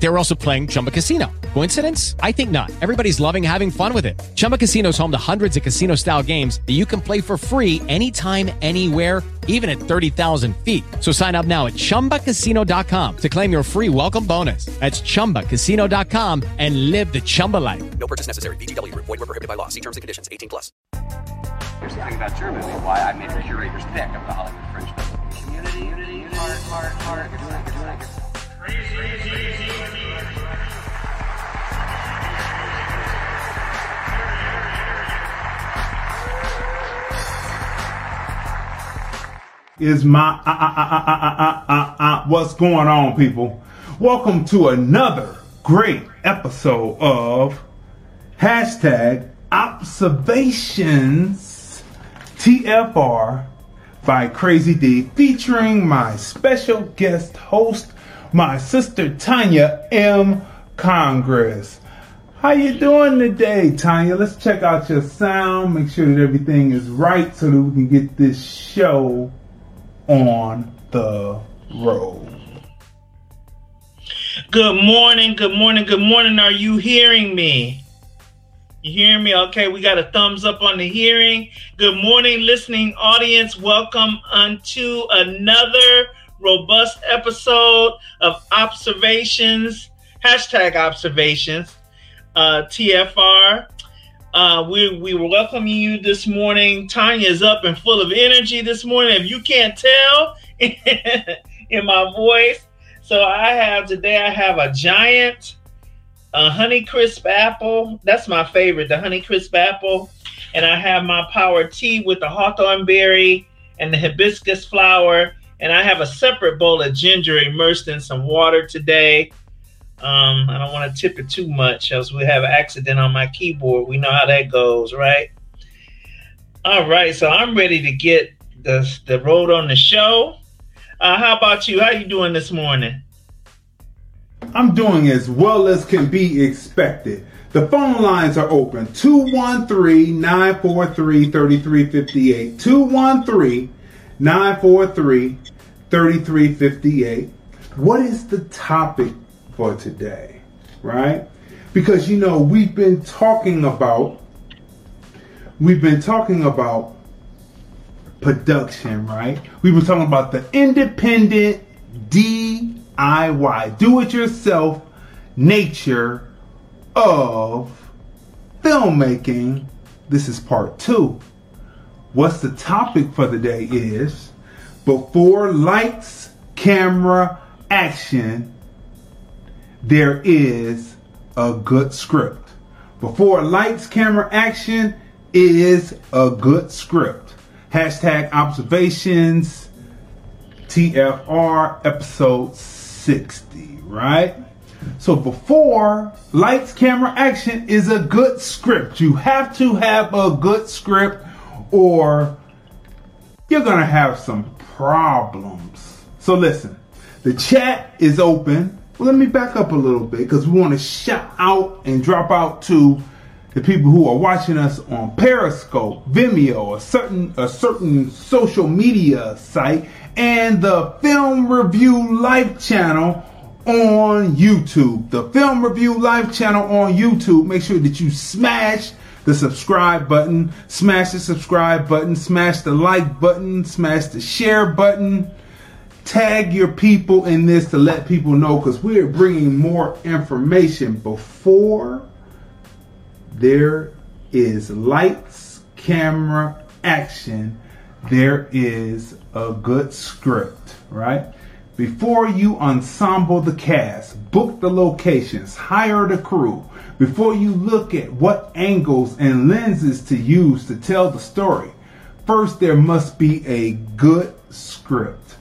They were also playing Chumba Casino. Coincidence? I think not. Everybody's loving having fun with it. Chumba Casino is home to hundreds of casino style games that you can play for free anytime, anywhere, even at 30,000 feet. So sign up now at chumbacasino.com to claim your free welcome bonus. That's chumbacasino.com and live the Chumba life. No purchase necessary. VGW Group. Void were prohibited by law. See terms and conditions. 18 plus. Here's the thing about Germany, why I made the curator's pick of the Hollywood Fringe Festival. Community, unity, heart, heart, heart. Is my uh, uh, uh, what's going on, people? Welcome to another great episode of hashtag observations TFR by Crazy D featuring my special guest host my sister Tanya M. Congress. How you doing today, Tanya? Let's check out your sound, make sure that everything is right so that we can get this show on the road. Good morning, good morning, good morning. Are you hearing me? You hearing me? Okay, we got a thumbs up on the hearing. Good morning, listening audience. Welcome unto another robust episode of Observations, hashtag Observations, uh, TFR. Uh, we we welcome you this morning. Tanya's up and full of energy this morning. If you can't tell in my voice, so I have today. I have a giant uh, honey crisp apple. That's my favorite, the honey crisp apple. And I have my power tea with the hawthorn berry and the hibiscus flower. And I have a separate bowl of ginger immersed in some water today. Um, I don't want to tip it too much, else we have an accident on my keyboard. We know how that goes, right? All right, so I'm ready to get the the road on the show. Uh, how about you? How you doing this morning? I'm doing as well as can be expected. The phone lines are open 213 943 3358. 213 943 3358. What is the topic for today? Right? Because you know, we've been talking about we've been talking about production, right? We've been talking about the independent DIY, do it yourself nature of filmmaking. This is part two. What's the topic for the day is before lights, camera, action, there is a good script. Before lights, camera, action is a good script. Hashtag observations, TFR episode 60, right? So before lights, camera, action is a good script. You have to have a good script or you're going to have some problems. So listen, the chat is open. Well, let me back up a little bit because we want to shout out and drop out to the people who are watching us on Periscope, Vimeo, a certain a certain social media site, and the Film Review Life channel on YouTube. The Film Review Life channel on YouTube. Make sure that you smash the subscribe button, smash the subscribe button, smash the like button, smash the share button. Tag your people in this to let people know because we're bringing more information before there is lights, camera, action. There is a good script, right? Before you ensemble the cast, book the locations, hire the crew, before you look at what angles and lenses to use to tell the story, first there must be a good script.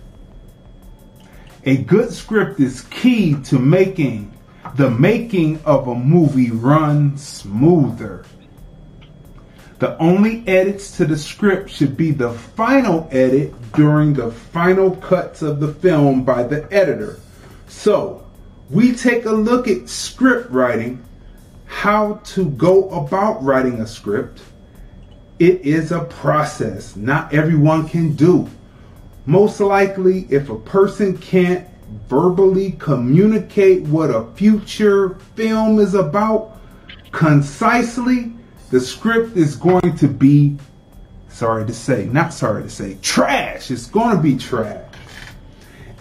A good script is key to making the making of a movie run smoother. The only edits to the script should be the final edit during the final cuts of the film by the editor. So, we take a look at script writing, how to go about writing a script, it is a process. Not everyone can do. Most likely, if a person can't verbally communicate what a future film is about concisely, the script is going to be, sorry to say, not sorry to say, trash. It's going to be trash.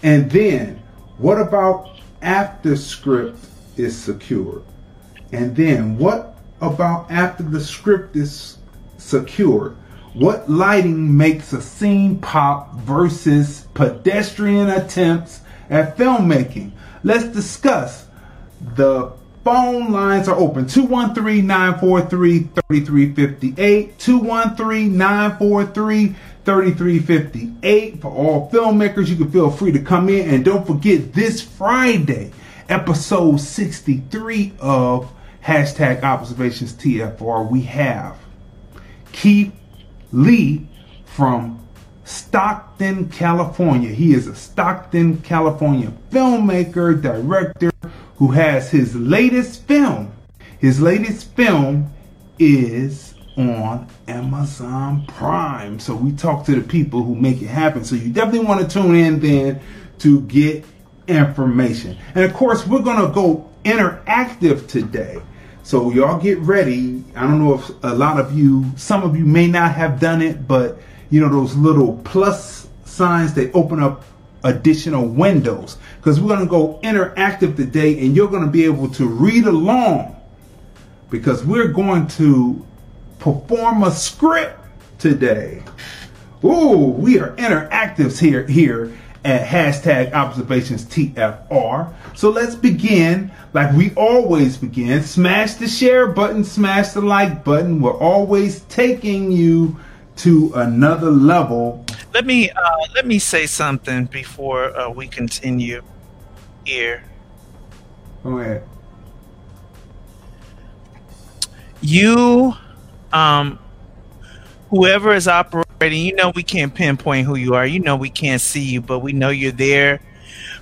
And then, what about after script is secured? And then, what about after the script is secured? What lighting makes a scene pop versus pedestrian attempts at filmmaking? Let's discuss. The phone lines are open 213 943 3358. 213 943 3358. For all filmmakers, you can feel free to come in. And don't forget this Friday, episode 63 of hashtag observations TFR, we have Keith Lee from Stockton, California. He is a Stockton, California filmmaker, director who has his latest film. His latest film is on Amazon Prime. So we talk to the people who make it happen. So you definitely want to tune in then to get information. And of course, we're going to go interactive today. So y'all get ready. I don't know if a lot of you, some of you may not have done it, but you know those little plus signs they open up additional windows because we're going to go interactive today and you're going to be able to read along because we're going to perform a script today. Ooh, we are interactives here here at hashtag observations TFR. So let's begin like we always begin. Smash the share button, smash the like button. We're always taking you to another level. Let me uh, let me say something before uh, we continue here. Go ahead. You, um, whoever is operating, you know we can't pinpoint who you are. You know we can't see you, but we know you're there.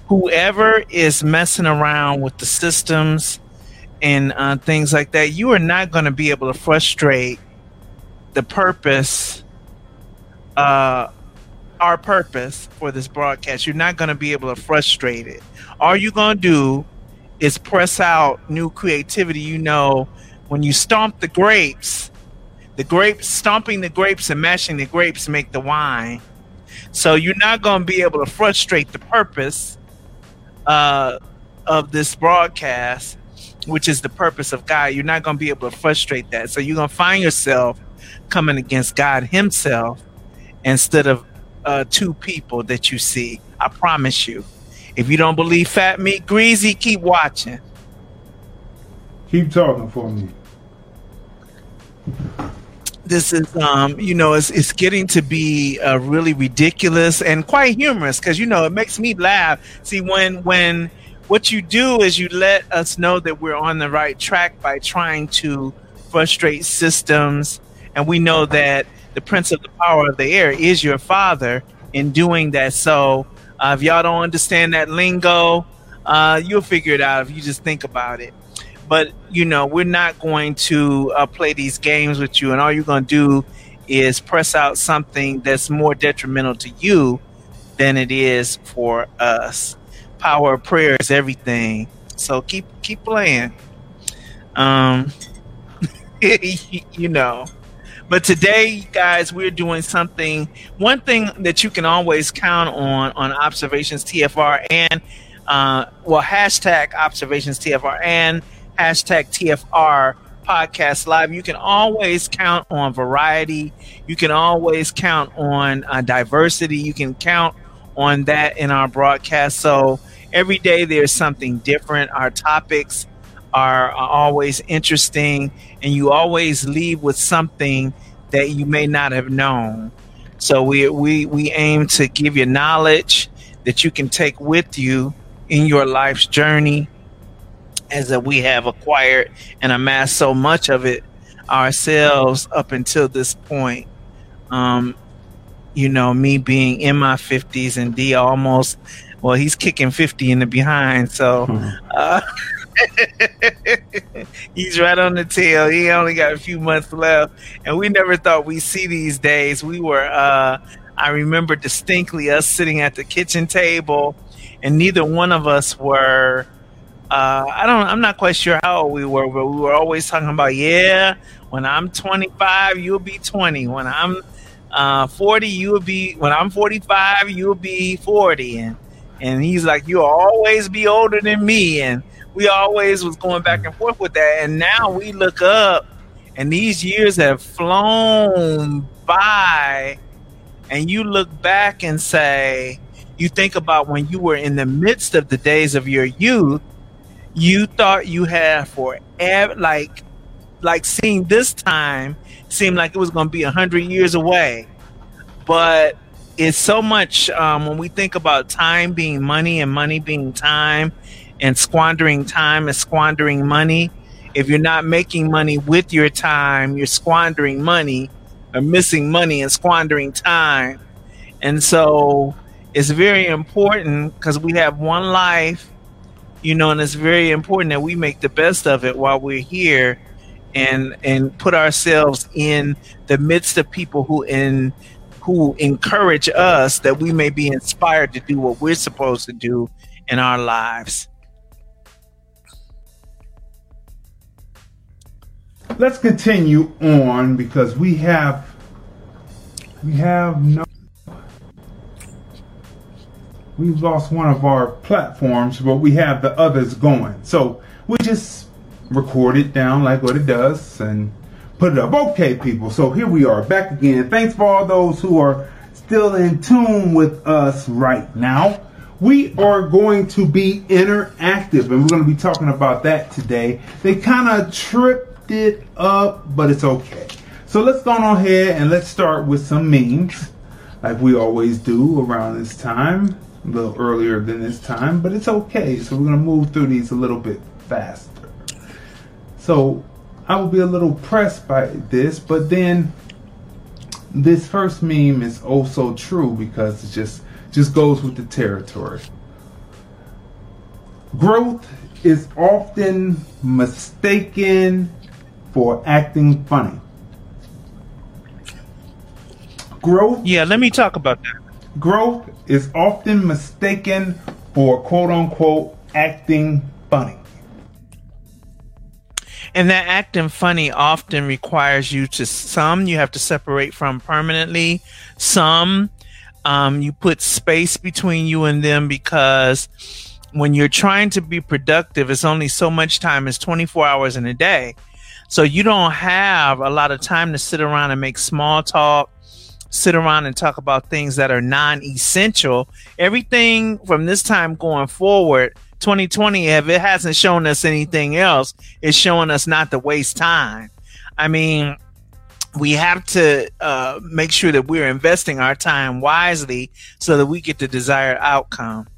Whoever is messing around with the systems and uh, things like that, you are not going to be able to frustrate the purpose, uh, our purpose for this broadcast. You're not going to be able to frustrate it. All you're going to do is press out new creativity. You know, when you stomp the grapes, the grapes, stomping the grapes and mashing the grapes make the wine. So you're not going to be able to frustrate the purpose uh, of this broadcast, which is the purpose of God. You're not going to be able to frustrate that. So you're going to find yourself coming against God Himself instead of uh, two people that you see. I promise you. If you don't believe Fat Meat Greasy, keep watching. Keep talking for me. This is um you know it's it's getting to be uh, really ridiculous and quite humorous because you know it makes me laugh. See when when what you do is you let us know that we're on the right track by trying to frustrate systems and we know that the prince of the power of the air is your father in doing that. So uh, if y'all don't understand that lingo uh, you'll figure it out if you just think about it but you know we're not going to uh, play these games with you. And all you're going to do is press out something that's more detrimental to you than it is for us. Power of prayer is everything. So keep keep playing. Um you know. But today guys we're doing something one thing that you can always count on on observations tfr and uh, well hashtag observations tfr and hashtag TFR podcast live. You can always count on variety. You can always count on uh, diversity. You can count on that in our broadcast. So every day there's something different. Our topics are, are always interesting, and you always leave with something that you may not have known. So we we we aim to give you knowledge that you can take with you in your life's journey as that we have acquired and amassed so much of it ourselves up until this point. Um, you know, me being in my 50s and D almost, well, he's kicking 50 in the behind. So, uh, He's right on the tail. He only got a few months left, and we never thought we'd see these days. We were, uh, I remember distinctly us sitting at the kitchen table, and neither one of us were. Uh, I don't. I'm not quite sure how old we were, but we were always talking about, yeah, when I'm 25, you'll be 20. When I'm uh, 40, you'll be. When I'm 45, you'll be 40, and and he's like, you'll always be older than me, and we always was going back and forth with that. And now we look up, and these years have flown by, and you look back and say, you think about when you were in the midst of the days of your youth, you thought you had forever, like, like seeing this time seemed like it was going to be a hundred years away, but it's so much um, when we think about time being money and money being time and squandering time and squandering money. If you're not making money with your time, you're squandering money or missing money and squandering time. And so it's very important because we have one life, you know, and it's very important that we make the best of it while we're here and and put ourselves in the midst of people who in who encourage us that we may be inspired to do what we're supposed to do in our lives. Let's continue on because we have we have no we've lost one of our platforms, but we have the others going. So we just record it down like what it does and put it up. Okay, people. So here we are back again. Thanks for all those who are still in tune with us right now. We are going to be interactive and we're going to be talking about that today. They kind of tripped it up, but it's okay. So let's go on ahead and let's start with some memes like we always do around this time, a little earlier than this time, but it's okay. So we're going to move through these a little bit faster. So I will be a little pressed by this, but then this first meme is also true because it just just goes with the territory. Growth is often mistaken for acting funny. Growth Yeah, let me talk about that. Growth is often mistaken for quote unquote acting funny. And that acting funny often requires you to some you have to separate from permanently. Some um, you put space between you and them because when you're trying to be productive, it's only so much time. It's 24 hours in a day. So you don't have a lot of time to sit around and make small talk, sit around and talk about things that are non essential. Everything from this time going forward 2020, if it hasn't shown us anything else, it's showing us not to waste time. I mean, we have to uh, make sure that we're investing our time wisely so that we get the desired outcome.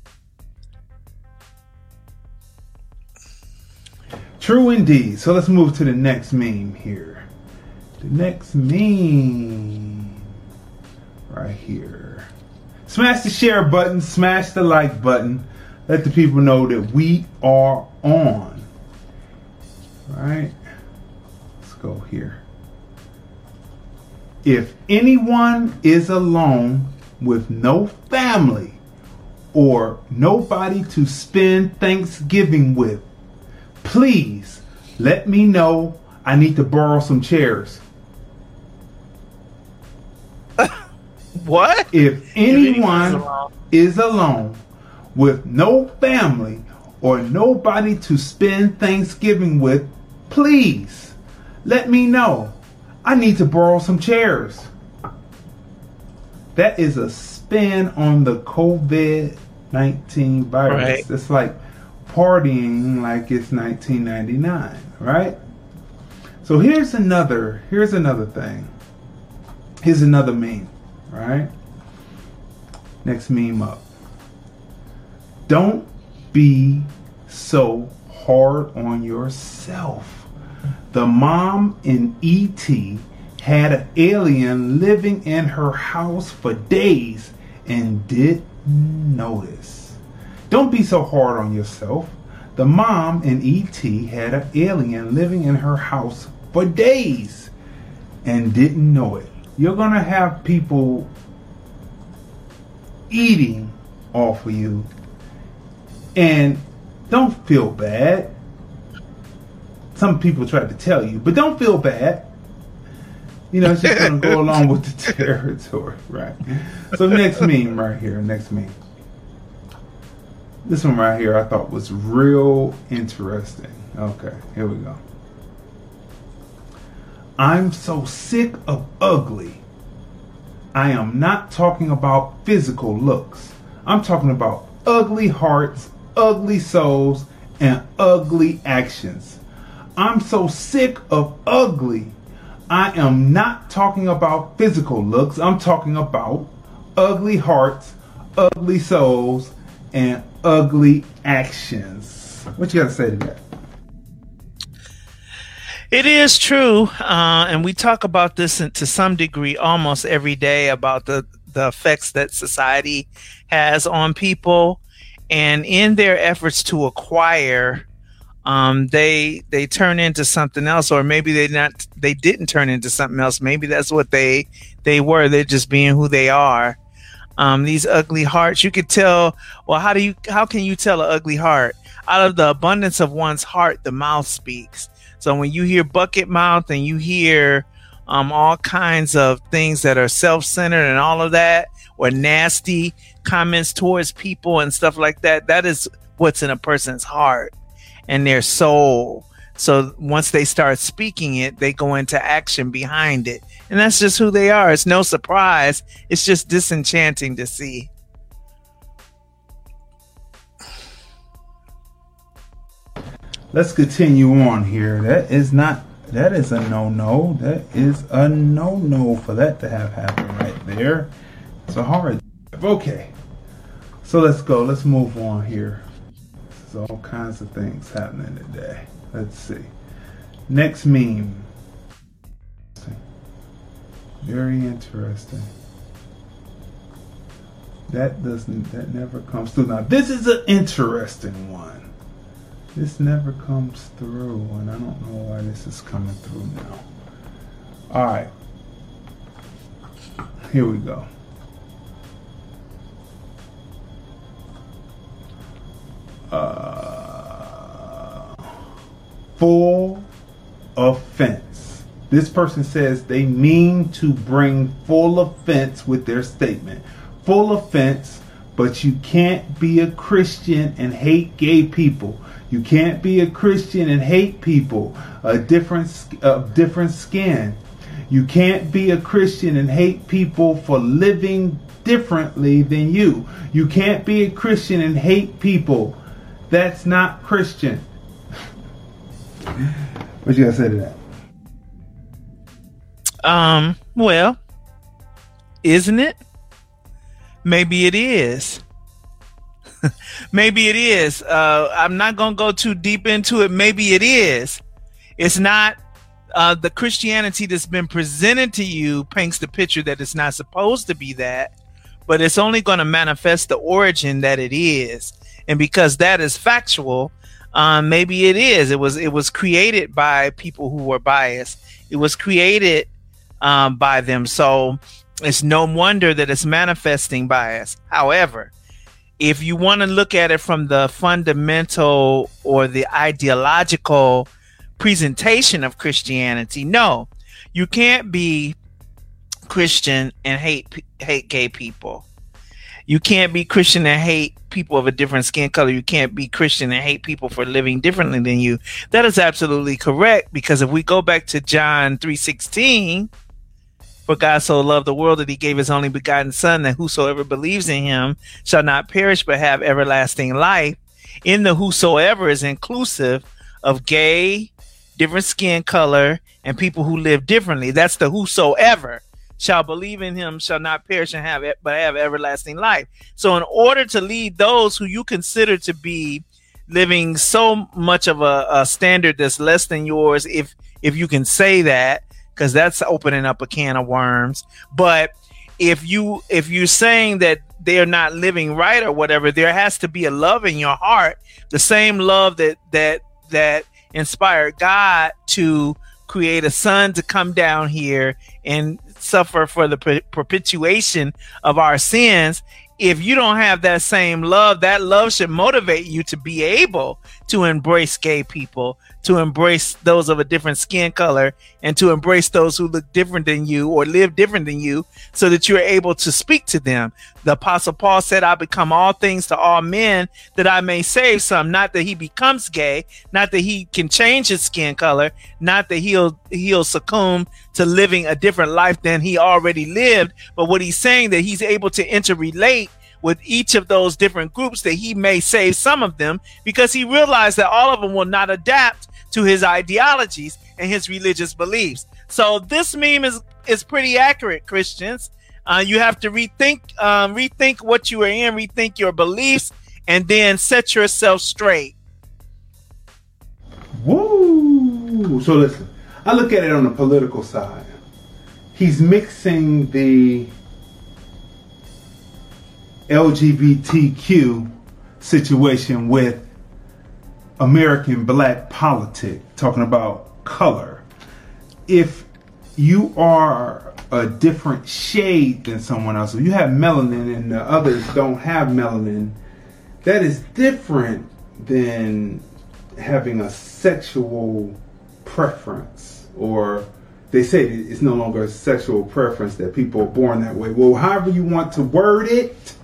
True indeed. So let's move to the next meme here. The next meme right here. Smash the share button, smash the like button. Let the people know that we are on. Right? Let's go here. If anyone is alone with no family or nobody to spend Thanksgiving with, please let me know. I need to borrow some chairs. What? If anyone's anyone alone. is alone with no family or nobody to spend Thanksgiving with, please let me know. I need to borrow some chairs. That is a spin on the COVID 19 virus. Right. It's like partying like it's 1999, right? So here's another here's another thing. Here's another meme, right? Next meme up. Don't be so hard on yourself. The mom in ET had an alien living in her house for days and didn't notice. Don't be so hard on yourself. The mom in ET had an alien living in her house for days and didn't know it. You're going to have people eating off of you and don't feel bad. Some people try to tell you, but don't feel bad. You know, it's just going to go along with the territory, right? So next meme right here, next meme. This one right here I thought was real interesting. Okay, here we go. I'm so sick of ugly. I am not talking about physical looks. I'm talking about ugly hearts, ugly souls, and ugly actions. I'm so sick of ugly. I am not talking about physical looks. I'm talking about ugly hearts, ugly souls, and ugly actions. What you got to say to that? It is true, uh, and we talk about this to some degree almost every day about the the effects that society has on people, and in their efforts to acquire, um, they they turn into something else, or maybe they not they didn't turn into something else. Maybe that's what they they were. They're just being who they are. Um, these ugly hearts, you could tell. Well, how do you how can you tell an ugly heart? Out of the abundance of one's heart, the mouth speaks. So when you hear bucket mouth and you hear um, all kinds of things that are self-centered and all of that, or nasty comments towards people and stuff like that, that is what's in a person's heart and their soul. So once they start speaking it, they go into action behind it. And that's just who they are. It's no surprise. It's just disenchanting to see. Let's continue on here. That is not that is a no no. That is a no no for that to have happened right there. It's a hard. Okay, so let's go. Let's move on here. There's all kinds of things happening today. Let's see. Next meme. Very interesting. That doesn't. That never comes through. Now this is an interesting one. This never comes through, and I don't know why this is coming through now. Alright. Here we go. Uh, full offense. This person says they mean to bring full offense with their statement. Full offense, but you can't be a Christian and hate gay people. You can't be a Christian and hate people a different of different skin. You can't be a Christian and hate people for living differently than you. You can't be a Christian and hate people. That's not Christian. what you gotta say to that? Um, well, isn't it? Maybe it is. maybe it is. Uh, I'm not going to go too deep into it. Maybe it is. It's not uh, the Christianity that's been presented to you paints the picture that it's not supposed to be that, but it's only going to manifest the origin that it is. And because that is factual, um, maybe it is. It was it was created by people who were biased. It was created um, by them. So it's no wonder that it's manifesting bias. However, if you want to look at it from the fundamental or the ideological presentation of Christianity, no, you can't be Christian and hate hate gay people. You can't be Christian and hate people of a different skin color. You can't be Christian and hate people for living differently than you. That is absolutely correct because if we go back to John 3:16, for God so loved the world that he gave his only begotten Son, that whosoever believes in him shall not perish but have everlasting life. In the whosoever is inclusive of gay, different skin color, and people who live differently. That's the whosoever shall believe in him shall not perish and have but have everlasting life. So, in order to lead those who you consider to be living so much of a, a standard that's less than yours, if if you can say that, because that's opening up a can of worms. But if you if you're saying that they're not living right or whatever, there has to be a love in your heart, the same love that that that inspired God to create a son to come down here and suffer for the per- perpetuation of our sins if you don't have that same love, that love should motivate you to be able to embrace gay people, to embrace those of a different skin color, and to embrace those who look different than you or live different than you, so that you're able to speak to them. The Apostle Paul said, I become all things to all men that I may save some. Not that he becomes gay, not that he can change his skin color, not that he'll he'll succumb to living a different life than he already lived, but what he's saying that he's able to interrelate with each of those different groups that he may save some of them because he realized that all of them will not adapt to his ideologies and his religious beliefs. So this meme is is pretty accurate, Christians. Uh, you have to rethink um, rethink what you are in, rethink your beliefs, and then set yourself straight. Woo! So listen, I look at it on the political side. He's mixing the LGBTQ situation with American black politics, talking about color. If you are a different shade than someone else, if you have melanin and the others don't have melanin, that is different than having a sexual preference or they say it's no longer a sexual preference that people are born that way. Well, however you want to word it,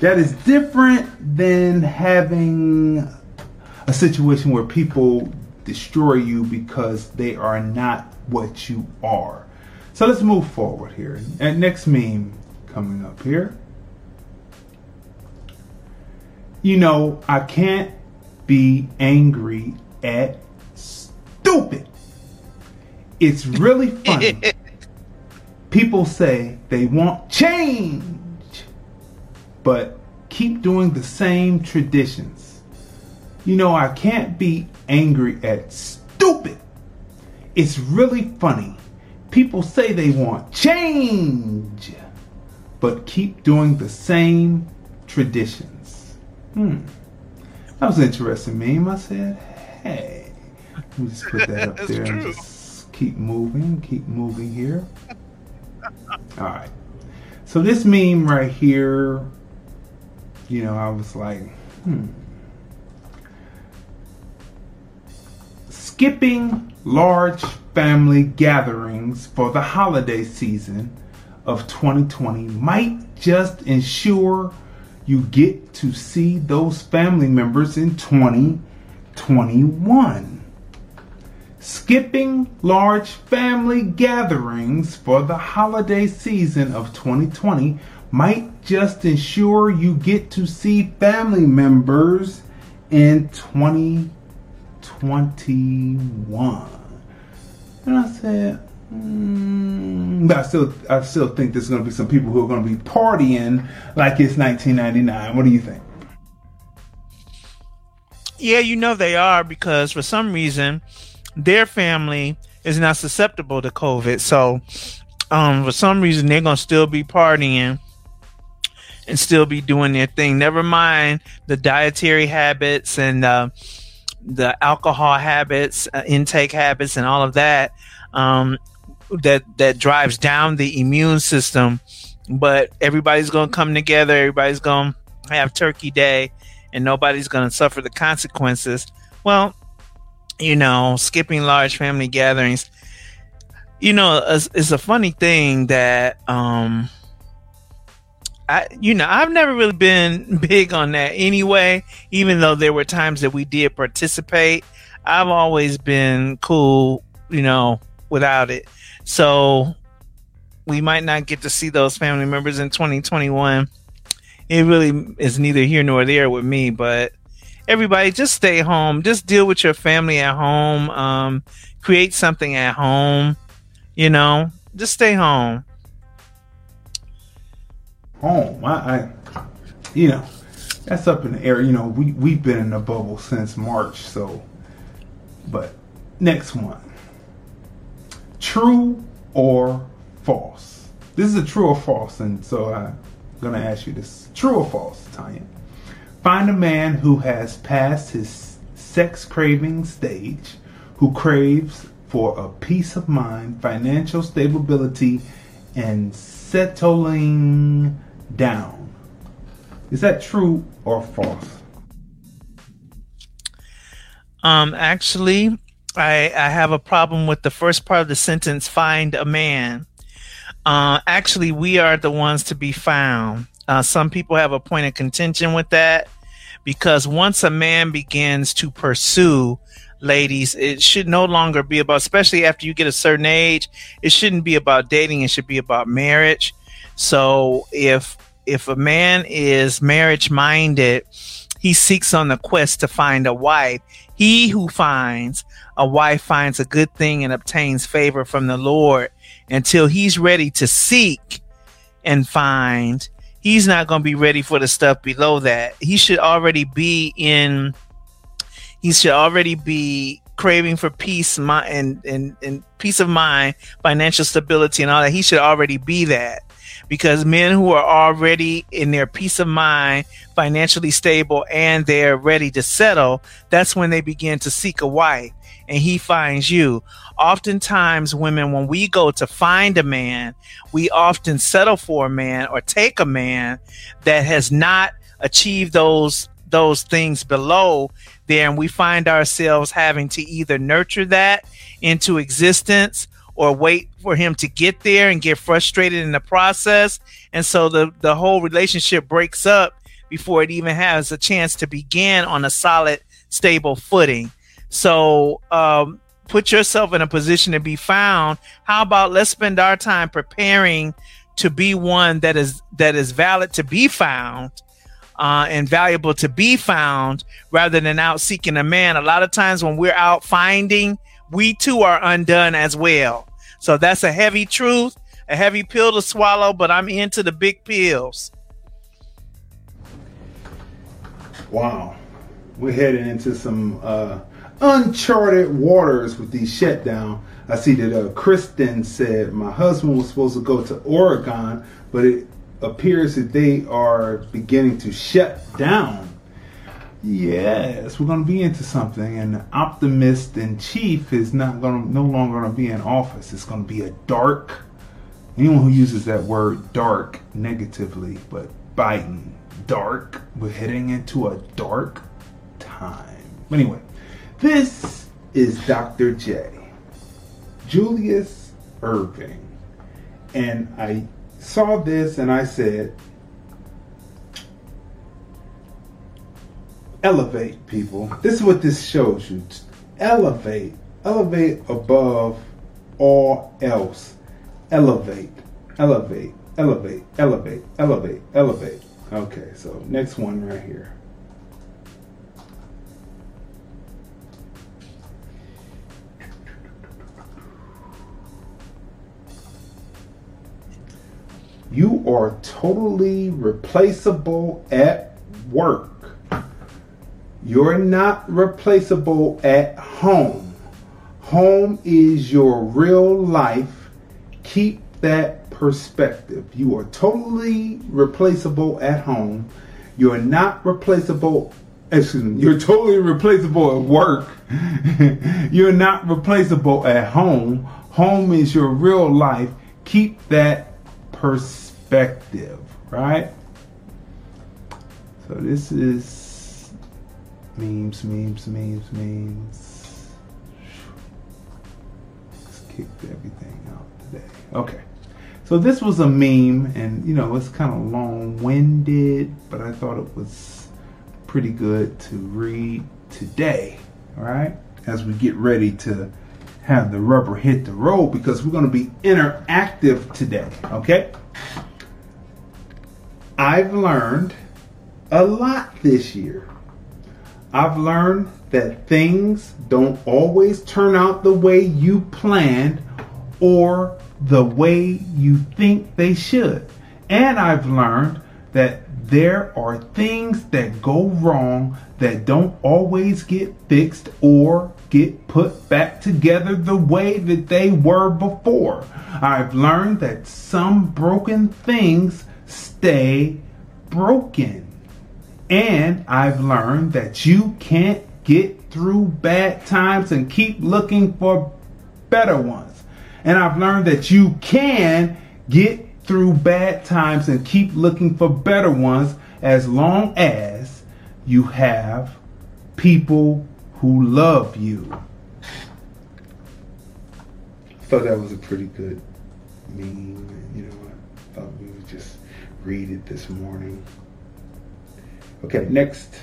that is different than having a situation where people destroy you because they are not what you are. So let's move forward here. And next meme coming up here. You know, I can't be angry at stupid. It's really funny. People say they want change, but keep doing the same traditions. You know, I can't be angry at stupid. It's really funny. People say they want change, but keep doing the same traditions. Hmm. That was an interesting meme. I said, hey, let me just put that up there and just keep moving, keep moving here. All right. So this meme right here, you know, I was like, hmm. Skipping large family gatherings for the holiday season of 2020 might just ensure you get to see those family members in 2021. Skipping large family gatherings for the holiday season of 2020 might just ensure you get to see family members in 2021. And I said, mm, but I still, I still think there's going to be some people who are going to be partying like it's 1999. What do you think? Yeah, you know they are because for some reason their family is not susceptible to COVID. So, um, for some reason they're gonna still be partying and still be doing their thing. Never mind the dietary habits and uh, the alcohol habits, uh, intake habits, and all of that. Um, that that drives down the immune system. But everybody's gonna come together. Everybody's gonna have Turkey Day, and nobody's gonna suffer the consequences. Well, you know, skipping large family gatherings. You know, it's, it's a funny thing that um I you know, I've never really been big on that anyway, even though there were times that we did participate. I've always been cool, you know, without it. So we might not get to see those family members in 2021. It really is neither here nor there with me, but everybody just stay home. Just deal with your family at home. Um, create something at home. You know, just stay home. Home. I, I, you know, that's up in the air. You know, we we've been in a bubble since March. So, but next one, true or false? This is a true or false, and so I'm gonna ask you this: true or false, Tanya? Find a man who has passed his sex craving stage, who craves for a peace of mind, financial stability, and settling down. Is that true or false? Um, actually, I I have a problem with the first part of the sentence. Find a man. Uh, actually, we are the ones to be found. Uh, some people have a point of contention with that because once a man begins to pursue ladies, it should no longer be about, especially after you get a certain age, it shouldn't be about dating. It should be about marriage. So if if a man is marriage minded, he seeks on the quest to find a wife. He who finds a wife finds a good thing and obtains favor from the Lord until he's ready to seek and find. He's not going to be ready for the stuff below that. He should already be in he should already be craving for peace and, and, and peace of mind, financial stability, and all that. He should already be that because men who are already in their peace of mind, financially stable, and they're ready to settle, that's when they begin to seek a wife and he finds you. Oftentimes, women, when we go to find a man, we often settle for a man or take a man that has not achieved those those things below there and we find ourselves having to either nurture that into existence or wait for him to get there and get frustrated in the process. And so the the whole relationship breaks up before it even has a chance to begin on a solid stable footing. So um, put yourself in a position to be found. How about let's spend our time preparing to be one that is that is valid to be found uh, and valuable to be found rather than out seeking a man. A lot of times when we're out finding, we too are undone as well. So that's a heavy truth, a heavy pill to swallow, but I'm into the big pills. Wow. We're heading into some uh, uncharted waters with these shutdown. I see that uh, Kristen said my husband was supposed to go to Oregon, but it appears that they are beginning to shut down. Yes, we're going to be into something, and optimist in chief is not going to, no longer going to be in office. It's going to be a dark. Anyone who uses that word dark negatively, but Biden, dark. We're heading into a dark time. Anyway, this is Dr. J. Julius Erving, and I saw this and I said, elevate people. This is what this shows you. Elevate. Elevate above all else. Elevate. Elevate. Elevate. Elevate. Elevate. Elevate. Okay, so next one right here. You are totally replaceable at work. You're not replaceable at home. Home is your real life. Keep that perspective. You are totally replaceable at home. You're not replaceable. Excuse me. You're totally replaceable at work. you're not replaceable at home. Home is your real life. Keep that perspective right? So this is memes, memes, memes, memes. Let's kick everything out today. Okay. So this was a meme, and you know it's kind of long-winded, but I thought it was pretty good to read today. All right, as we get ready to have the rubber hit the road, because we're going to be interactive today. Okay. I've learned a lot this year. I've learned that things don't always turn out the way you planned or the way you think they should. And I've learned that there are things that go wrong that don't always get fixed or get put back together the way that they were before. I've learned that some broken things stay broken. And I've learned that you can't get through bad times and keep looking for better ones. And I've learned that you can get through bad times and keep looking for better ones as long as you have people who love you. I thought that was a pretty good meme. You know, I thought we would just read it this morning. Okay, next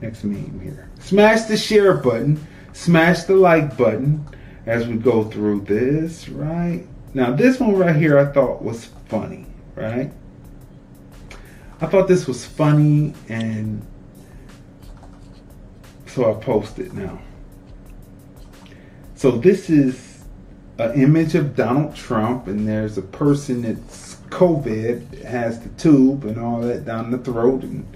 next meme here. Smash the share button, smash the like button as we go through this, right? Now this one right here I thought was funny, right? I thought this was funny and so I posted now. So this is an image of Donald Trump and there's a person that's COVID, has the tube and all that down the throat and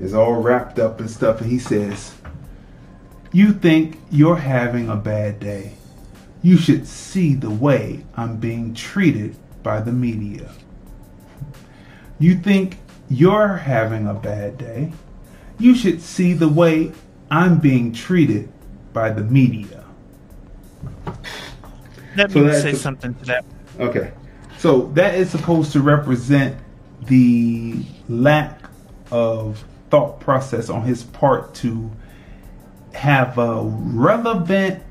is all wrapped up and stuff and he says, "You think you're having a bad day. You should see the way I'm being treated by the media." You think you're having a bad day. You should see the way I'm being treated by the media. Let So me say something to that. Okay. So that is supposed to represent the lack of thought process on his part to have a relevant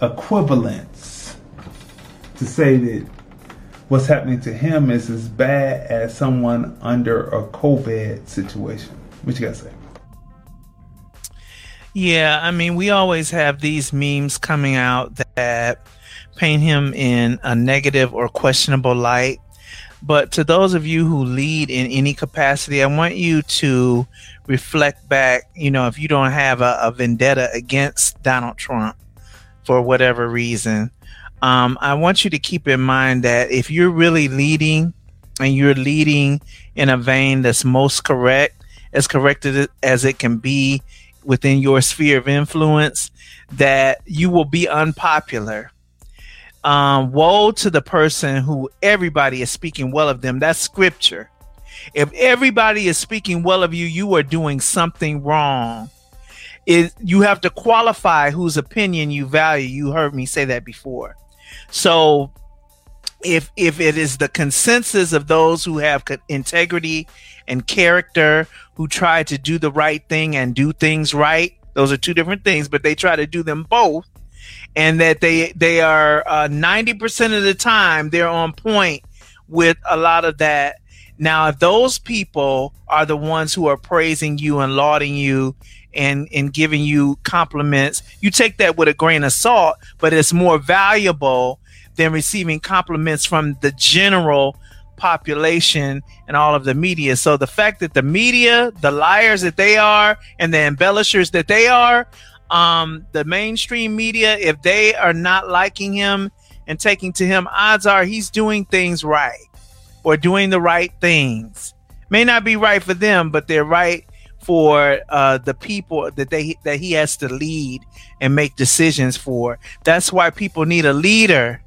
equivalence to say that what's happening to him is as bad as someone under a COVID situation. What you got to say? Yeah, I mean, we always have these memes coming out that paint him in a negative or questionable light. But to those of you who lead in any capacity, I want you to reflect back. You know, if you don't have a, a vendetta against Donald Trump for whatever reason, um, I want you to keep in mind that if you're really leading and you're leading in a vein that's most correct, as corrected as it can be within your sphere of influence, that you will be unpopular. Um, woe to the person who everybody is speaking well of them. That's scripture. If everybody is speaking well of you, you are doing something wrong. It, you have to qualify whose opinion you value. You heard me say that before. So if if it is the consensus of those who have integrity and character who try to do the right thing and do things right those are two different things but they try to do them both and that they they are uh, 90% of the time they're on point with a lot of that now if those people are the ones who are praising you and lauding you and and giving you compliments you take that with a grain of salt but it's more valuable than receiving compliments from the general population and all of the media. So the fact that the media, the liars that they are, and the embellishers that they are, um, the mainstream media, if they are not liking him and taking to him, odds are he's doing things right or doing the right things. May not be right for them, but they're right for uh, the people that they that he has to lead and make decisions for. That's why people need a leader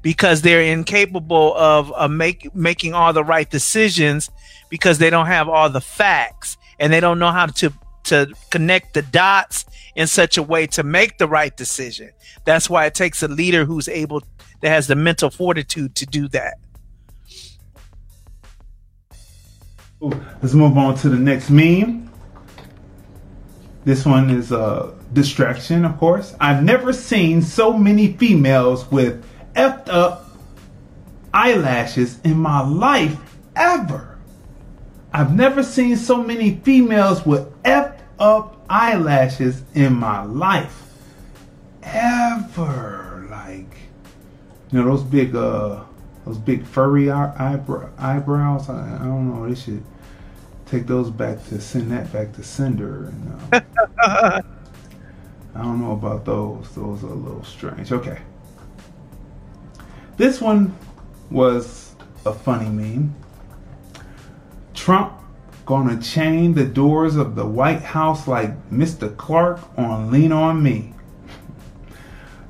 because they're incapable of uh, make, making all the right decisions because they don't have all the facts and they don't know how to to connect the dots in such a way to make the right decision. That's why it takes a leader who's able that has the mental fortitude to do that. Ooh, Let's move on to the next meme. This one is a distraction, of course. I've never seen so many females with effed up eyelashes in my life ever. I've never seen so many females with effed up eyelashes in my life. Ever. Like, you know, those big, uh, those big furry eye- eyebrow- eyebrows. I, I don't know. They should take those back to send that back to sender. And, uh, I don't know about those. Those are a little strange. Okay. This one was a funny meme. Trump gonna chain the doors of the White House like Mr. Clark on Lean On Me.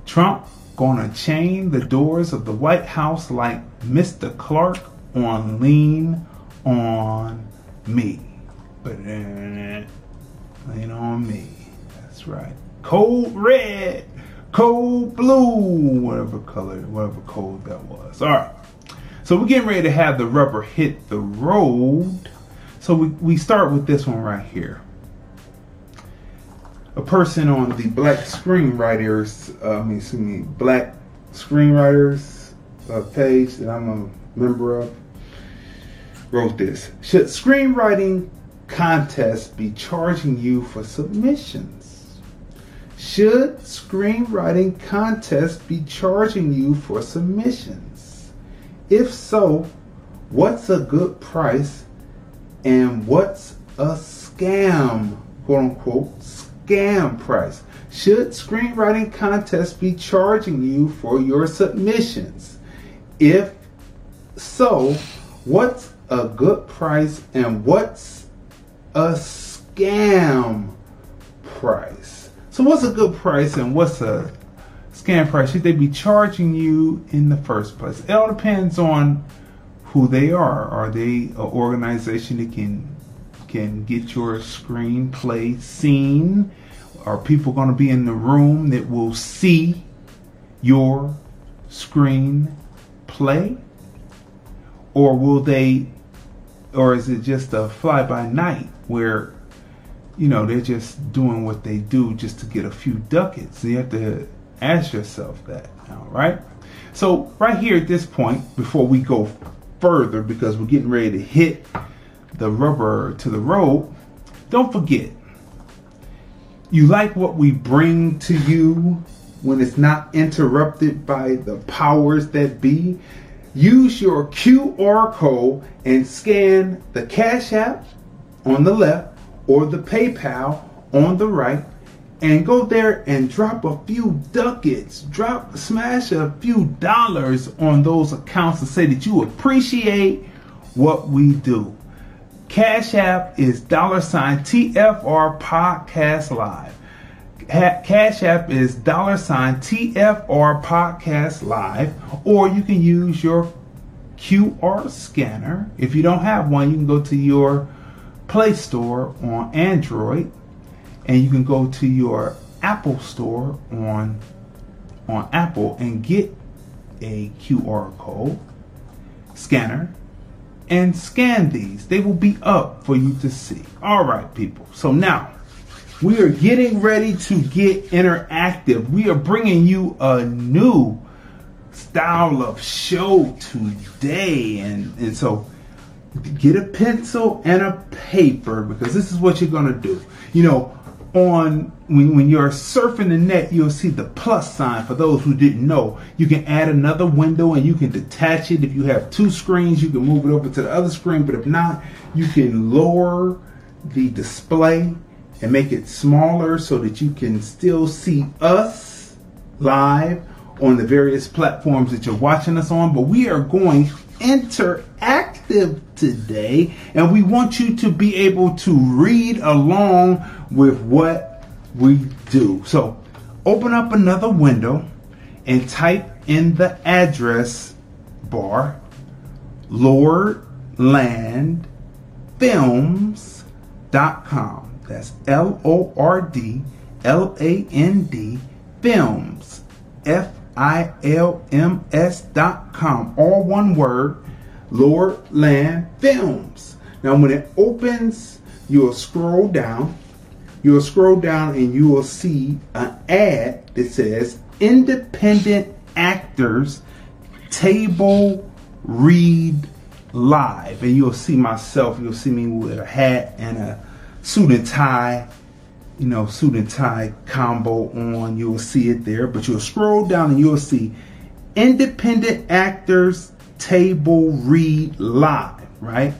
Trump gonna chain the doors of the White House like Mr. Clark on Lean On Me. But lean on me. That's right. Cold red, cold blue, whatever color, whatever code that was. All right. So we're getting ready to have the rubber hit the road. So we, we start with this one right here. A person on the Black Screenwriters, uh, I mean, excuse me, Black Screenwriters uh, page that I'm a member of, wrote this. Should screenwriting contests be charging you for submissions? Should screenwriting contests be charging you for submissions? If so, what's a good price and what's a scam, quote unquote, scam price? Should screenwriting contests be charging you for your submissions? If so, what's a good price and what's a scam price? So, what's a good price and what's a scam price? Should they be charging you in the first place? It all depends on who they are. Are they an organization that can can get your screenplay seen? Are people going to be in the room that will see your screenplay? Or will they, or is it just a fly by night where, you know, they're just doing what they do just to get a few ducats? You have to ask yourself that now, right? So, right here at this point, before we go further, because we're getting ready to hit the rubber to the road, don't forget you like what we bring to you when it's not interrupted by the powers that be. Use your QR code and scan the Cash App on the left or the PayPal on the right and go there and drop a few ducats, drop, smash a few dollars on those accounts to say that you appreciate what we do. Cash App is dollar sign TFR Podcast Live. Cash App is dollar sign TFR Podcast Live, or you can use your QR scanner. If you don't have one, you can go to your Play Store on Android, and you can go to your Apple Store on on Apple and get a QR code scanner and scan these. They will be up for you to see. All right, people. So now we are getting ready to get interactive. We are bringing you a new style of show today. And, and so get a pencil and a paper because this is what you're going to do. You know, on when, when you're surfing the net, you'll see the plus sign for those who didn't know. You can add another window and you can detach it. If you have two screens, you can move it over to the other screen. But if not, you can lower the display and make it smaller so that you can still see us live on the various platforms that you're watching us on. But we are going interactive today, and we want you to be able to read along with what we do. So open up another window and type in the address bar lordlandfilms.com. That's L O R D L A N D films. F I L M S dot com. All one word. Lord Land Films. Now, when it opens, you'll scroll down. You'll scroll down and you will see an ad that says Independent Actors Table Read Live. And you'll see myself, you'll see me with a hat and a suit and tie, you know, suit and tie combo on. You'll see it there, but you'll scroll down and you'll see Independent Actors Table Read Live, right?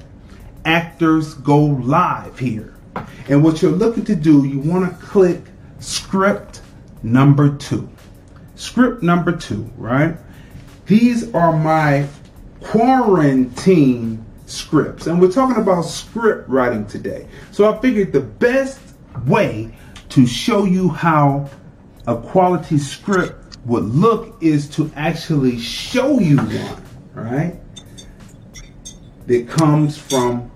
Actors go live here. And what you're looking to do, you want to click script number two. Script number two, right? These are my quarantine scripts. And we're talking about script writing today. So I figured the best way to show you how a quality script would look is to actually show you one, right? That comes from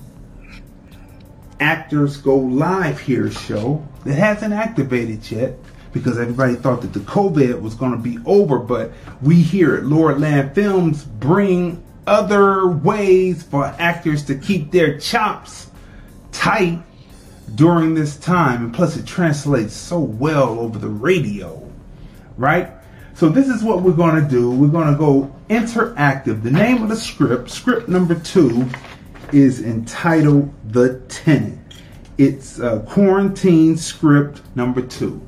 Actors Go Live here show that hasn't activated yet because everybody thought that the COVID was going to be over. But we here at Lord Land Films bring other ways for actors to keep their chops tight during this time. And plus, it translates so well over the radio, right? So, this is what we're going to do. We're going to go interactive. The name of the script, script number two, is entitled The Tenant. It's quarantine script number two.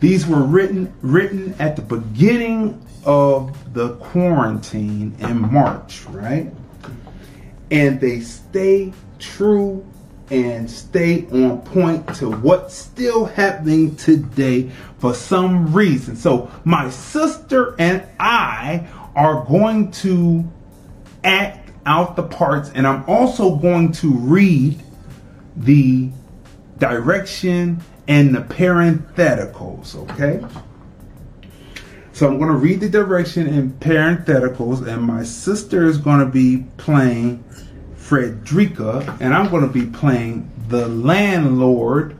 These were written written at the beginning of the quarantine in March, right? And they stay true and stay on point to what's still happening today for some reason. So, my sister and I are going to act out the parts, and I'm also going to read the direction and the parentheticals, okay? So I'm going to read the direction in parentheticals, and my sister is going to be playing Frederica, and I'm going to be playing the landlord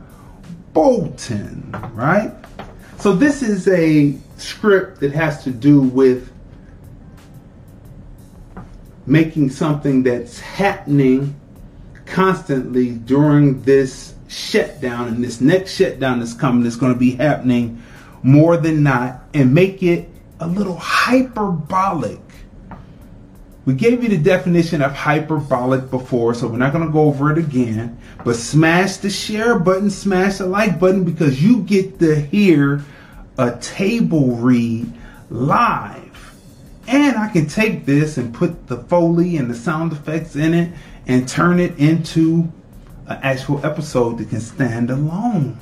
Bolton, right? So this is a script that has to do with making something that's happening constantly during this shutdown and this next shutdown that's coming is going to be happening more than not and make it a little hyperbolic. We gave you the definition of hyperbolic before, so we're not going to go over it again. But smash the share button, smash the like button because you get to hear a table read live. And I can take this and put the Foley and the sound effects in it and turn it into an actual episode that can stand alone.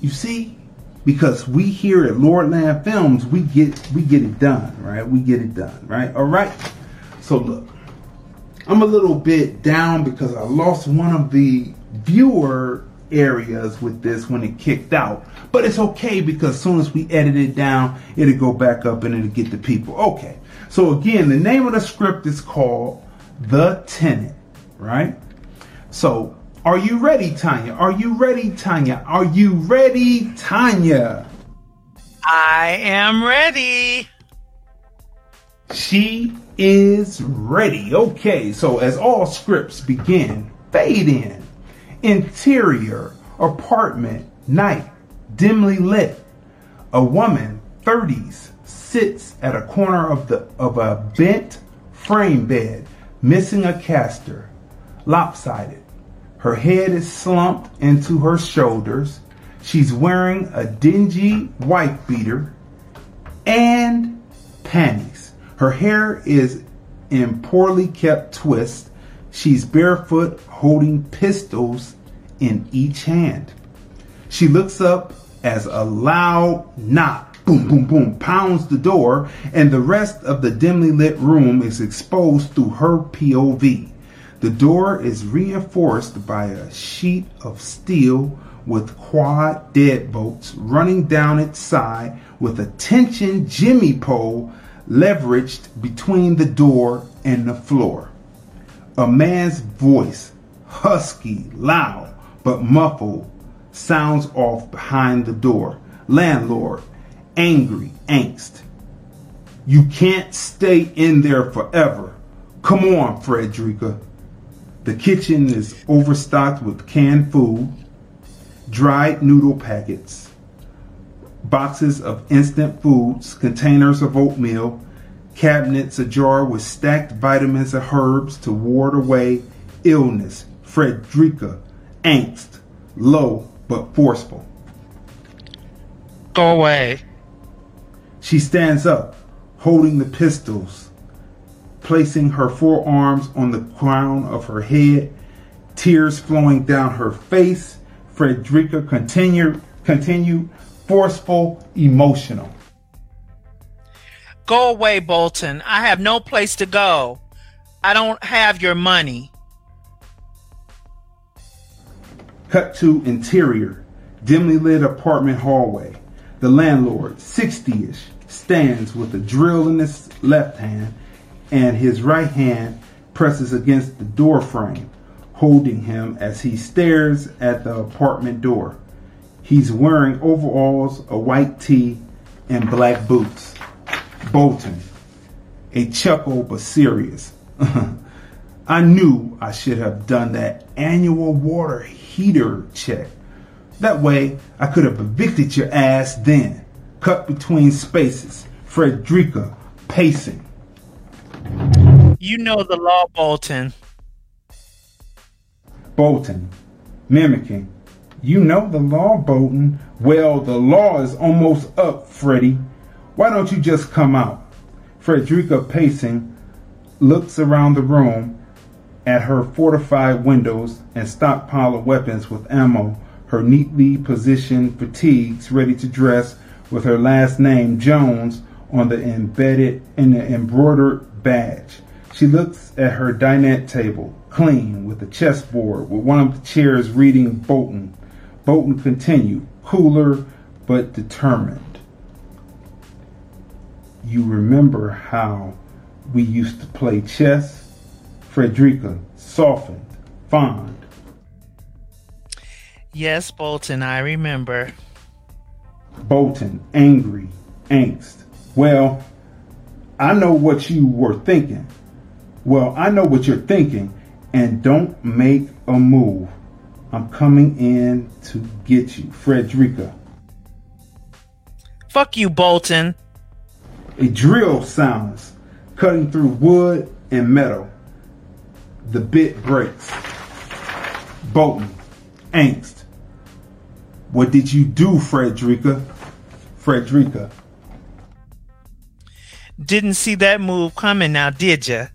You see, because we here at Lord Land Films, we get we get it done, right? We get it done, right? All right. So look, I'm a little bit down because I lost one of the viewer areas with this when it kicked out. But it's okay because as soon as we edit it down, it'll go back up and it'll get the people. Okay. So again, the name of the script is called The Tenant, right? So, are you ready, Tanya? Are you ready, Tanya? Are you ready, Tanya? I am ready. She is ready. Okay, so as all scripts begin, fade in. Interior, apartment, night, dimly lit. A woman, 30s, sits at a corner of the of a bent frame bed, missing a caster lopsided. Her head is slumped into her shoulders. She's wearing a dingy white beater and panties. Her hair is in poorly kept twists. She's barefoot, holding pistols in each hand. She looks up as a loud knock, boom, boom, boom, pounds the door, and the rest of the dimly lit room is exposed through her POV. The door is reinforced by a sheet of steel with quad deadbolts running down its side with a tension jimmy pole leveraged between the door and the floor. A man's voice, husky, loud, but muffled, sounds off behind the door. Landlord, angry, angst. You can't stay in there forever. Come on, Frederica. The kitchen is overstocked with canned food, dried noodle packets, boxes of instant foods, containers of oatmeal, cabinets ajar with stacked vitamins and herbs to ward away illness. Frederica, angst, low but forceful. Go away. She stands up, holding the pistols placing her forearms on the crown of her head, tears flowing down her face. Frederica continued, continued forceful, emotional. Go away, Bolton. I have no place to go. I don't have your money. Cut to interior, dimly lit apartment hallway. The landlord, 60 ish, stands with a drill in his left hand and his right hand presses against the door frame, holding him as he stares at the apartment door. He's wearing overalls, a white tee, and black boots. Bolton, a chuckle but serious. I knew I should have done that annual water heater check. That way I could have evicted your ass then. Cut between spaces. Frederica pacing. You know the law, Bolton. Bolton, mimicking. You know the law, Bolton. Well, the law is almost up, Freddie. Why don't you just come out? Frederica, pacing, looks around the room at her fortified windows and stockpile of weapons with ammo, her neatly positioned fatigues ready to dress with her last name, Jones, on the embedded in the embroidered badge. She looks at her dinette table, clean, with a chessboard, with one of the chairs reading Bolton. Bolton continued, cooler but determined. You remember how we used to play chess? Frederica softened, fond. Yes, Bolton, I remember. Bolton, angry, angst. Well, I know what you were thinking. Well, I know what you're thinking, and don't make a move. I'm coming in to get you, Frederica. Fuck you, Bolton. A drill sounds, cutting through wood and metal. The bit breaks. Bolton, angst. What did you do, Frederica? Frederica. Didn't see that move coming now, did ya?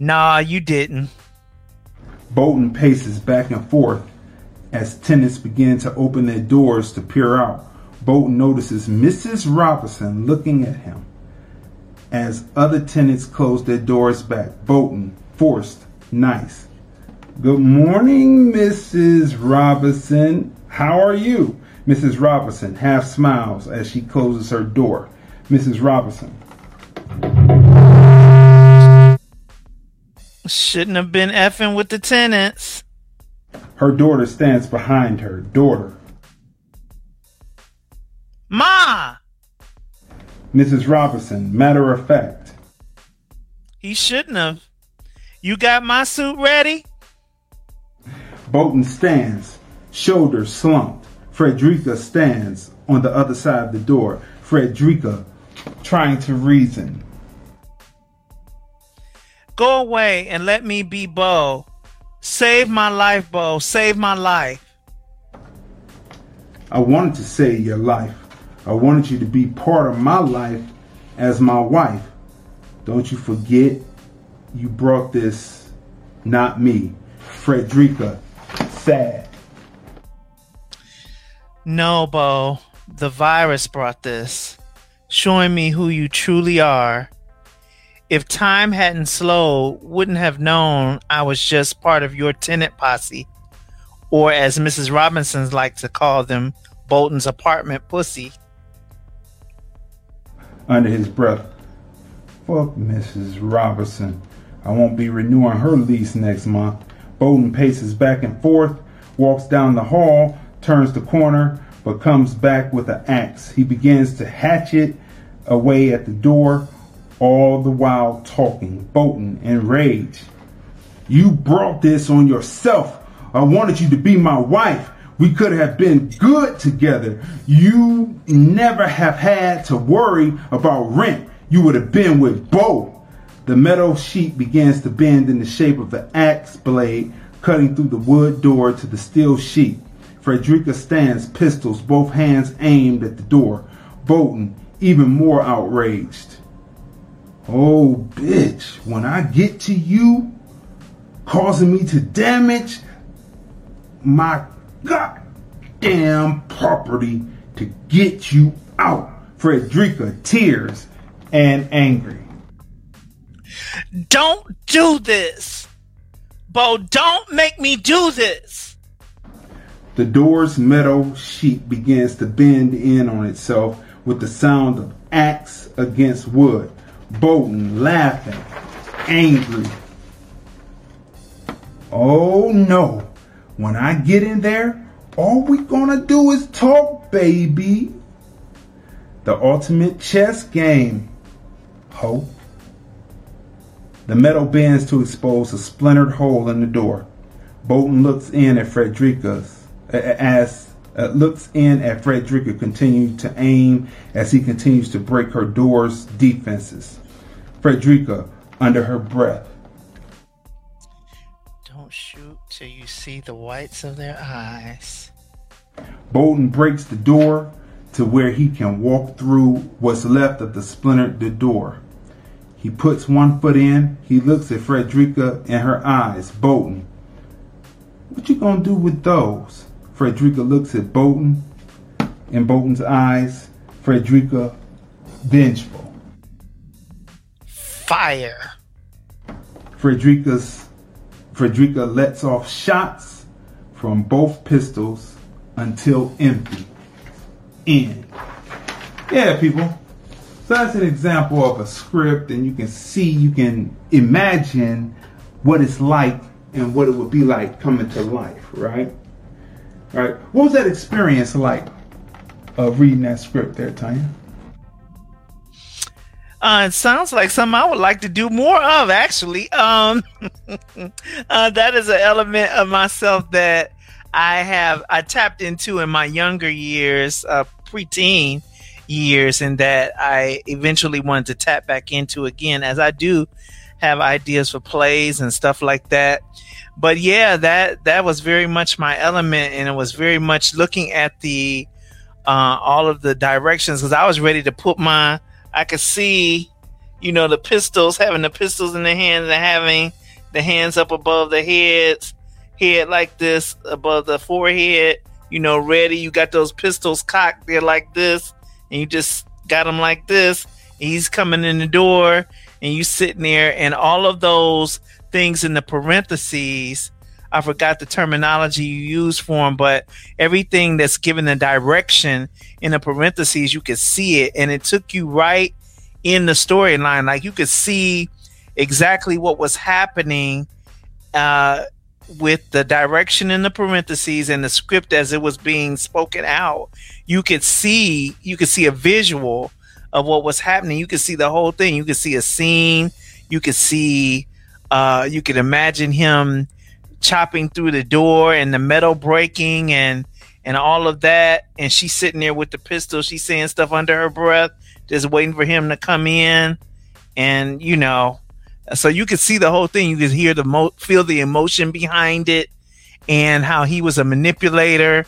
Nah, you didn't. Bolton paces back and forth as tenants begin to open their doors to peer out. Bolton notices Mrs. Robinson looking at him. As other tenants close their doors back, Bolton, forced, nice. Good morning, Mrs. Robinson. How are you? Mrs. Robinson half smiles as she closes her door. Mrs. Robinson. Shouldn't have been effing with the tenants. Her daughter stands behind her. Daughter. Ma! Mrs. Robinson, matter of fact. He shouldn't have. You got my suit ready? Bolton stands, shoulders slumped. Frederica stands on the other side of the door. Frederica trying to reason. Go away and let me be Bo. Save my life, Bo. Save my life. I wanted to save your life. I wanted you to be part of my life as my wife. Don't you forget you brought this, not me. Frederica, sad. No, Bo. The virus brought this, showing me who you truly are. If time hadn't slowed, wouldn't have known I was just part of your tenant posse, or as Mrs. Robinson's like to call them, Bolton's apartment pussy. Under his breath, fuck Mrs. Robinson. I won't be renewing her lease next month. Bolton paces back and forth, walks down the hall, turns the corner, but comes back with an axe. He begins to hatchet away at the door, all the while talking. Bolton, enraged. You brought this on yourself. I wanted you to be my wife. We could have been good together. You never have had to worry about rent. You would have been with Bo. The metal sheet begins to bend in the shape of the axe blade, cutting through the wood door to the steel sheet. Frederica stands, pistols, both hands aimed at the door. Bolton, even more outraged. Oh, bitch, when I get to you, causing me to damage my goddamn property to get you out. Frederica, tears and angry. don't do this. Bo, don't make me do this. The door's metal sheet begins to bend in on itself with the sound of axe against wood. Bolton laughing, angry. Oh no. When I get in there, all we gonna do is talk, baby. The ultimate chess game. Ho. The metal bends to expose a splintered hole in the door. Bolton looks in at Frederica's as uh, looks in at Frederica continue to aim as he continues to break her door's defenses. Frederica, under her breath, Don't shoot till you see the whites of their eyes. Bolton breaks the door to where he can walk through what's left of the splintered door. He puts one foot in. He looks at Frederica in her eyes. Bolton, what you gonna do with those? Frederica looks at Bolton. In Bolton's eyes, Frederica vengeful. Fire. Frederica's Frederica lets off shots from both pistols until empty. End. Yeah, people. So that's an example of a script, and you can see, you can imagine what it's like and what it would be like coming to life, right? Right. What was that experience like of reading that script there, Tanya? Uh, it sounds like something I would like to do more of, actually. Um, uh, that is an element of myself that I have I tapped into in my younger years, uh, preteen years, and that I eventually wanted to tap back into again, as I do have ideas for plays and stuff like that. But yeah, that that was very much my element, and it was very much looking at the uh, all of the directions because I was ready to put my I could see, you know, the pistols having the pistols in the hands and having the hands up above the heads, head like this above the forehead, you know, ready. You got those pistols cocked there like this, and you just got them like this. He's coming in the door, and you sitting there, and all of those things in the parentheses. I forgot the terminology you use for them, but everything that's given the direction in the parentheses, you could see it, and it took you right in the storyline. Like you could see exactly what was happening uh, with the direction in the parentheses and the script as it was being spoken out. You could see, you could see a visual of what was happening. You could see the whole thing. You could see a scene. You could see, uh, you could imagine him chopping through the door and the metal breaking and and all of that and she's sitting there with the pistol she's saying stuff under her breath just waiting for him to come in and you know so you could see the whole thing you could hear the mo- feel the emotion behind it and how he was a manipulator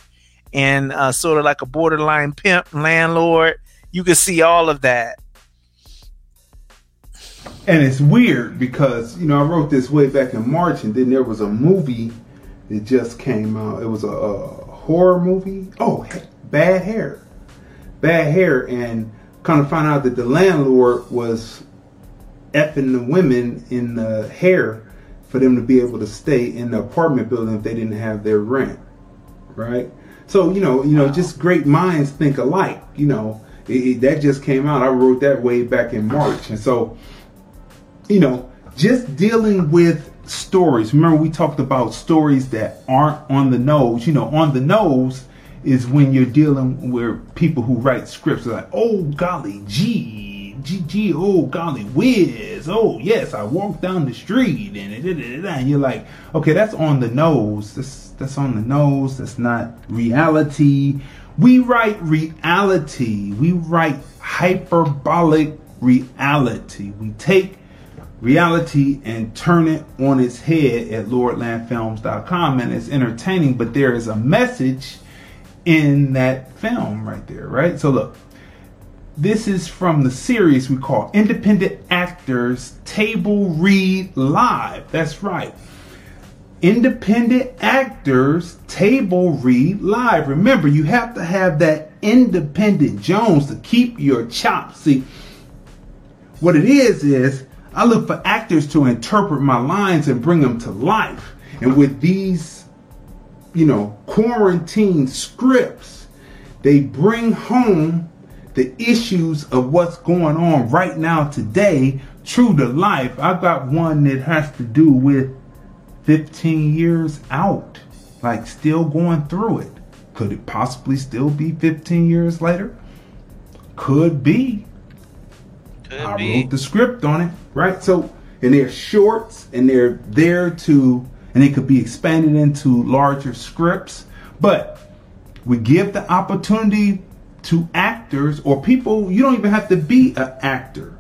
and uh, sort of like a borderline pimp landlord you can see all of that And it's weird because, you know, I wrote this way back in March and then there was a movie that just came out. It was a, a horror movie. Oh, Bad Hair. Bad Hair. And kind of found out that the landlord was effing the women in the hair for them to be able to stay in the apartment building if they didn't have their rent. Right? So, you know, you know, just great minds think alike. You know, it, it, that just came out. I wrote that way back in March. And so, you know, just dealing with stories. Remember, we talked about stories that aren't on the nose. You know, on the nose is when you're dealing with people who write scripts like, oh, golly, gee, gee, oh, golly, whiz. Oh, yes, I walked down the street and, and you're like, okay, that's on the nose. That's, that's on the nose. That's not reality. We write reality. We write hyperbolic reality. We take reality and turn it on its head at lordlandfilms.com and it's entertaining but there is a message in that film right there right so look this is from the series we call independent actors table read live that's right independent actors table read live remember you have to have that independent jones to keep your chops see what it is is I look for actors to interpret my lines and bring them to life. And with these, you know, quarantine scripts, they bring home the issues of what's going on right now today true to life. I've got one that has to do with 15 years out, like still going through it. Could it possibly still be 15 years later? Could be. Could I be. wrote the script on it, right? So, and they're shorts and they're there to, and it could be expanded into larger scripts. But we give the opportunity to actors or people, you don't even have to be an actor.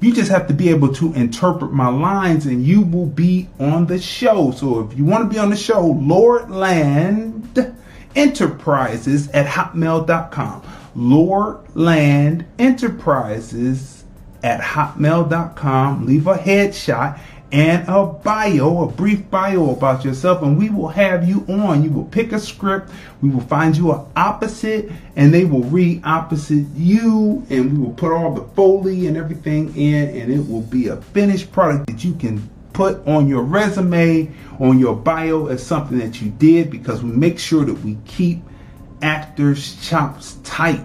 You just have to be able to interpret my lines and you will be on the show. So if you want to be on the show, Lord Land Enterprises at hotmail.com. Lord Land Enterprises at hotmail.com. Leave a headshot and a bio, a brief bio about yourself, and we will have you on. You will pick a script, we will find you an opposite, and they will read opposite you, and we will put all the foley and everything in, and it will be a finished product that you can put on your resume, on your bio as something that you did because we make sure that we keep actors' chops tight.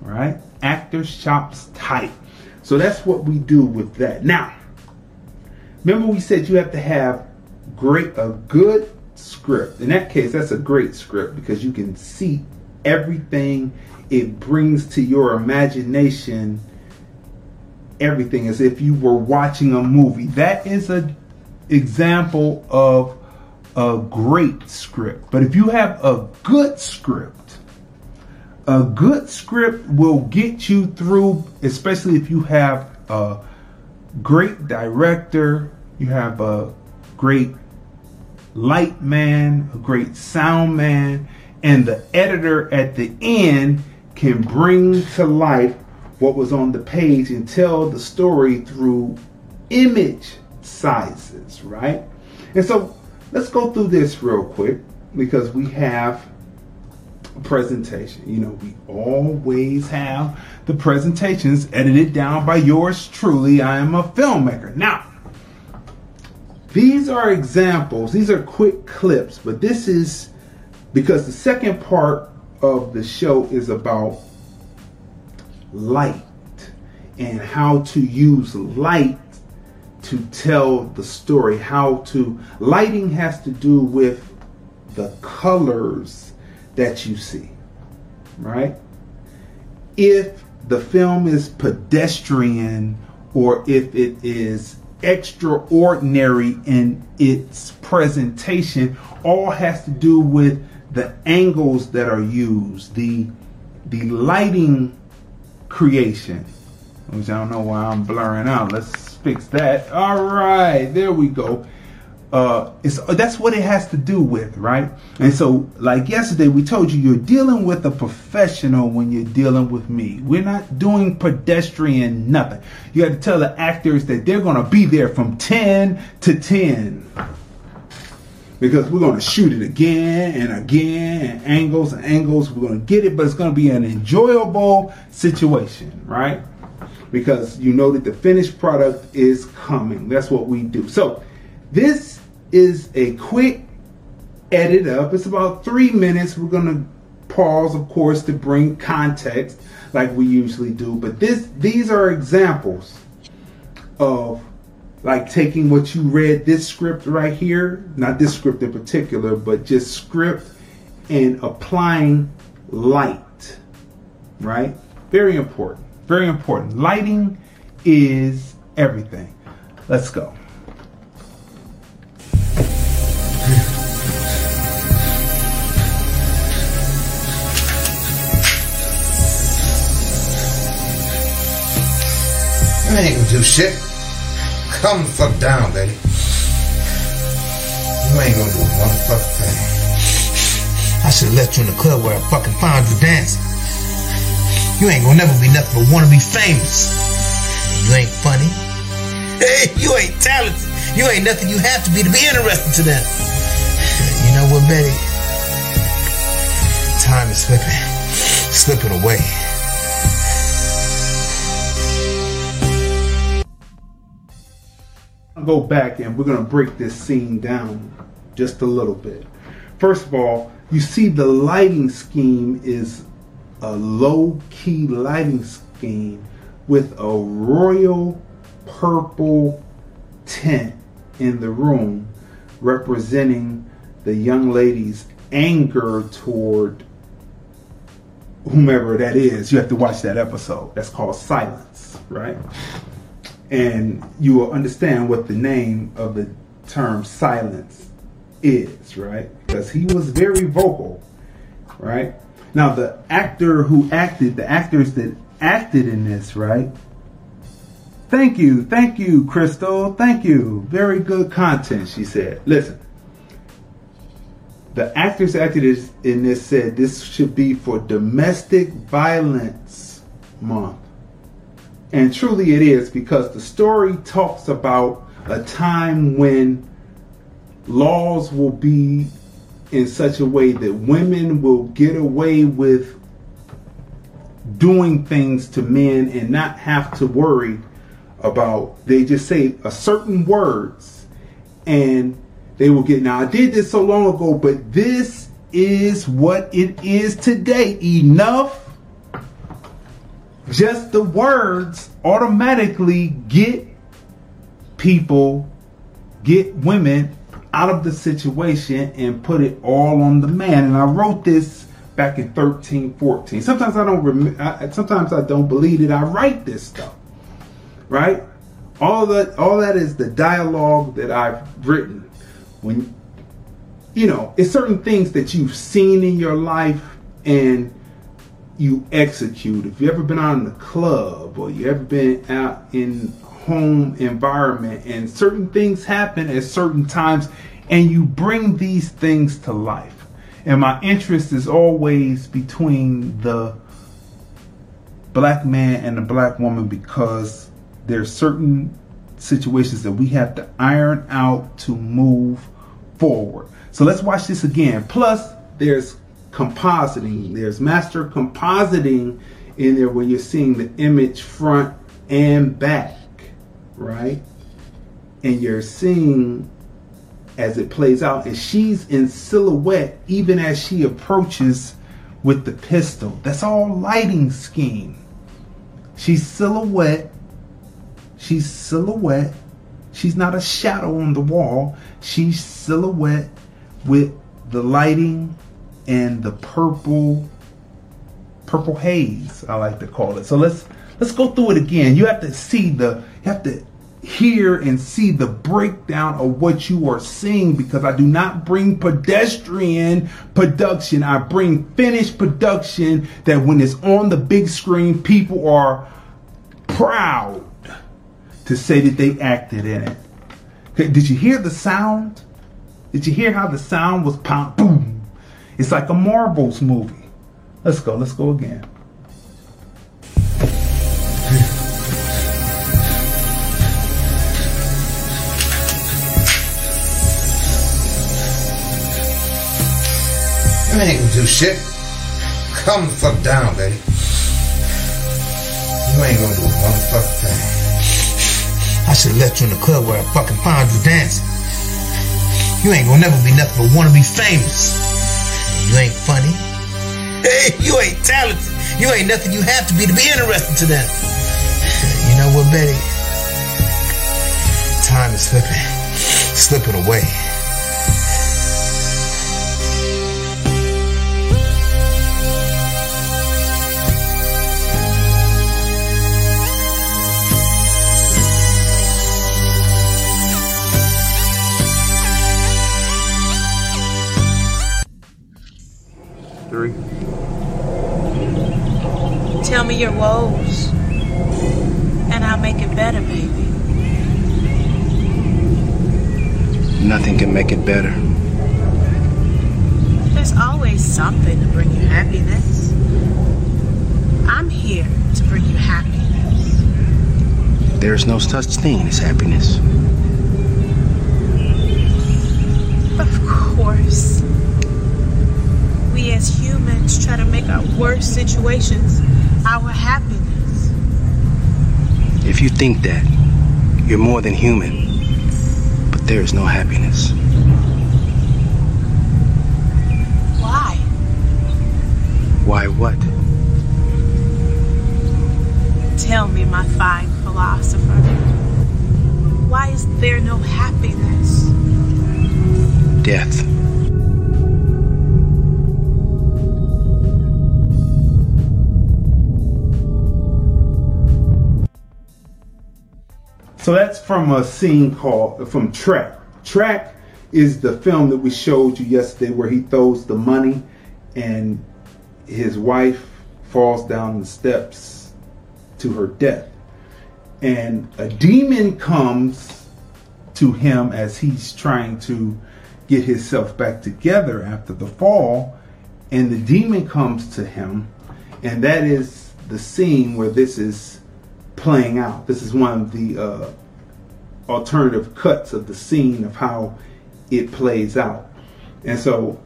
Right? Actors' chops tight. So that's what we do with that. Now, remember we said you have to have great a good script. In that case, that's a great script because you can see everything it brings to your imagination everything as if you were watching a movie. That is a example of a great script. But if you have a good script, a good script will get you through, especially if you have a great director, you have a great light man, a great sound man, and the editor at the end can bring to life what was on the page and tell the story through image sizes, right? And so let's go through this real quick because we have a presentation. You know, we always have the presentations edited down by yours truly. I am a filmmaker. Now, these are examples, these are quick clips, but this is because the second part of the show is about light and how to use light to tell the story. How to, lighting has to do with the colors that you see, right? If the film is pedestrian or if it is extraordinary in its presentation, all has to do with the angles that are used, the the lighting creation. Which I don't know why I'm blurring out. Let's fix that. All right, there we go. Uh, it's that's what it has to do with, right? And so, like yesterday, we told you you're dealing with a professional when you're dealing with me. We're not doing pedestrian nothing. You got to tell the actors that they're to be there from ten to ten because we're to shoot it again and again and angles and angles. We're to get it, but it's to be an enjoyable situation, right? Because you know that the finished product is coming. That's what we do. So, this is a quick edit up. It's about three minutes. We're going to pause, of course, to bring context like we usually do. But this, these are examples of like taking what you read this script right here, not this script in particular, but just script and applying light, right? Very important. Very important. Lighting is everything. Let's go. I ain't gonna do shit. Come the fuck down, baby. You ain't gonna do a motherfucking thing. I should have left you in the club where I fucking found you dancing. You ain't gonna never be nothing but wanna be famous. You ain't funny. Hey, you ain't talented. You ain't nothing you have to be to be interesting to them. You know what, Betty? Time is slipping, slipping away. Go back and we're going to break this scene down just a little bit. First of all, you see the lighting scheme is a low key lighting scheme with a royal purple tint in the room representing the young lady's anger toward whomever that is. You have to watch that episode. That's called Silence, right? And you will understand what the name of the term silence is, right? Because he was very vocal, right? Now, the actor who acted, the actors that acted in this, right? Thank you, thank you, Crystal, thank you. Very good content, she said. Listen, the actors acted in this said this should be for domestic violence month. And truly it is because the story talks about a time when laws will be in such a way that women will get away with doing things to men and not have to worry about they just say a certain words and they will get now I did this so long ago but this is what it is today. Enough just the words automatically get people get women out of the situation and put it all on the man and I wrote this back in 13 14 sometimes I don't rem- sometimes I don't believe it I write this stuff right? All that all that is the dialogue that I've written. When you know, it's certain things that you've seen in your life and you execute. If you ever been out in the club or you ever been out in home environment and certain things happen at certain times and you bring these things to life. And my interest is always between the black man and the black woman because there's certain situations that we have to iron out to move forward. So let's watch this again. Plus, there's compositing. There's master compositing in there where you're seeing the image front and back, right? And you're seeing as it plays out, and she's in silhouette even as she approaches with the pistol. That's all lighting scheme. She's silhouette She's silhouette. She's not a shadow on the wall. She's silhouette with the lighting and the purple purple haze, I like to call it. So let's let's go through it again. You have to see the you have to hear and see the breakdown of what you are seeing because I do not bring pedestrian production. I bring finished production that when it's on the big screen, people are proud to say that they acted in it. Did you hear the sound? Did you hear how the sound was pop boom? It's like a Marvels movie. Let's go, let's go again. You ain't gonna do shit. Calm the fuck down, baby. You ain't gonna do a motherfucking thing. I should left you in the club where I fucking found you dancing. You ain't gonna never be nothing but wanna be famous. You ain't funny. Hey, you ain't talented. You ain't nothing you have to be to be interesting to them. You know what, Betty? Time is slipping, slipping away. Tell me your woes, and I'll make it better, baby. Nothing can make it better. There's always something to bring you happiness. I'm here to bring you happiness. There's no such thing as happiness. Of course. We as humans try to make our worst situations our happiness. If you think that, you're more than human. But there is no happiness. Why? Why what? Tell me, my fine philosopher. Why is there no happiness? Death. So that's from a scene called from Track. Track is the film that we showed you yesterday where he throws the money and his wife falls down the steps to her death. And a demon comes to him as he's trying to get himself back together after the fall. And the demon comes to him, and that is the scene where this is playing out. This is one of the uh, alternative cuts of the scene of how it plays out. And so,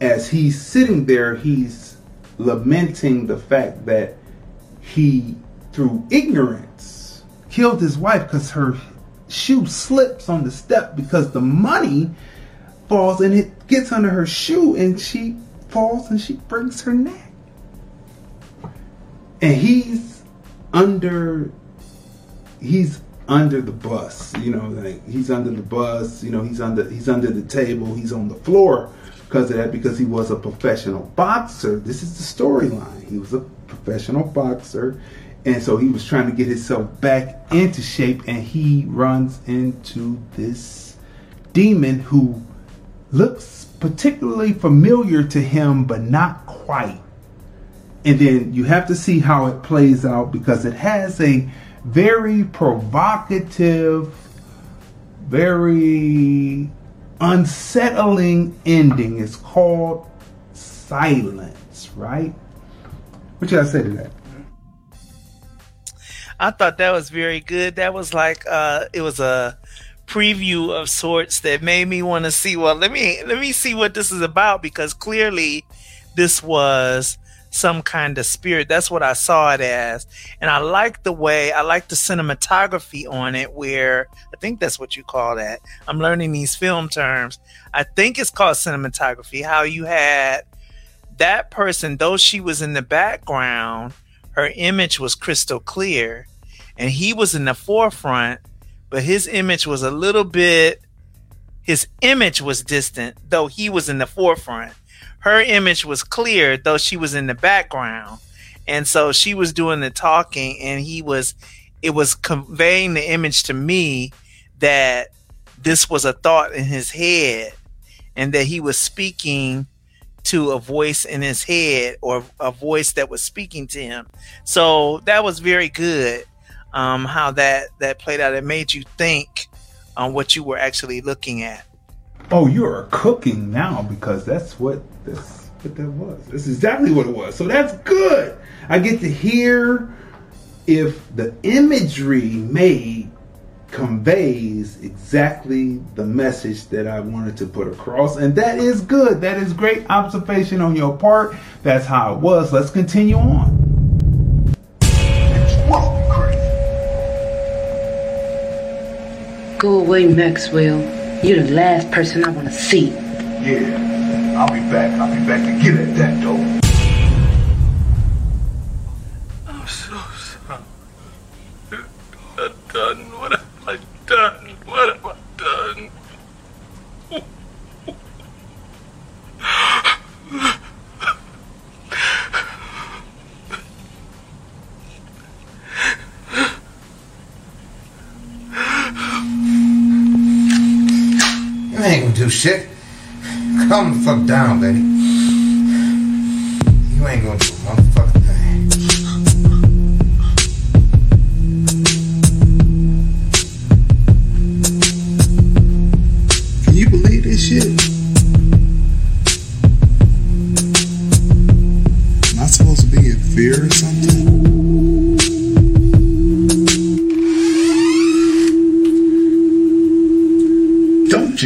as he's sitting there, he's lamenting the fact that he, through ignorance, killed his wife because her shoe slips on the step because the money falls and it gets under her shoe and she falls and she breaks her neck. And he's under he's under the bus, you know, like he's under the bus, you know, he's under he's under the table, he's on the floor because of that because he was a professional boxer. This is the storyline. He was a professional boxer and so he was trying to get himself back into shape and he runs into this demon who looks particularly familiar to him but not quite. And then you have to see how it plays out because it has a very provocative, very unsettling ending. It's called Silence, right? What you gotta say to that? I thought that was very good. That was like uh it was a preview of sorts that made me want to see well let me let me see what this is about because clearly this was some kind of spirit. That's what i saw it as. And i like the way i like the cinematography on it where i think that's what you call that. I'm learning these film terms. I think it's called cinematography how you had that person though she was in the background her image was crystal clear and he was in the forefront but his image was a little bit his image was distant though he was in the forefront her image was clear though she was in the background and so she was doing the talking and he was it was conveying the image to me that this was a thought in his head and that he was speaking to a voice in his head or a voice that was speaking to him so that was very good um, how that that played out. It made you think on what you were actually looking at. Oh, you're cooking now because that's what that's what that was. That's exactly what it was. So that's good. I get to hear if the imagery made conveys exactly the message that I wanted to put across. And that is good. That is great observation on your part. That's how it was. Let's continue on. Go away, Maxwell. You're the last person I want to see. Yeah, I'll be back. I'll be back to get at that door. I'm so sorry. I've done. What have I done? What have I done? You ain't gonna do shit. Calm the fuck down, baby. You ain't gonna do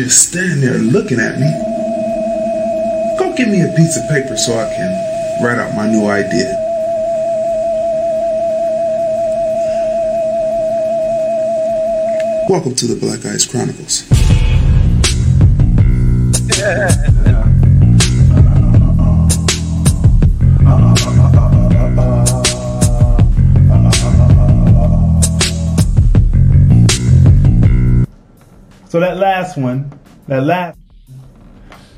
just stand there looking at me. Go give me a piece of paper so I can write out my new idea. Welcome to the Black Ice Chronicles. So that last one, that last,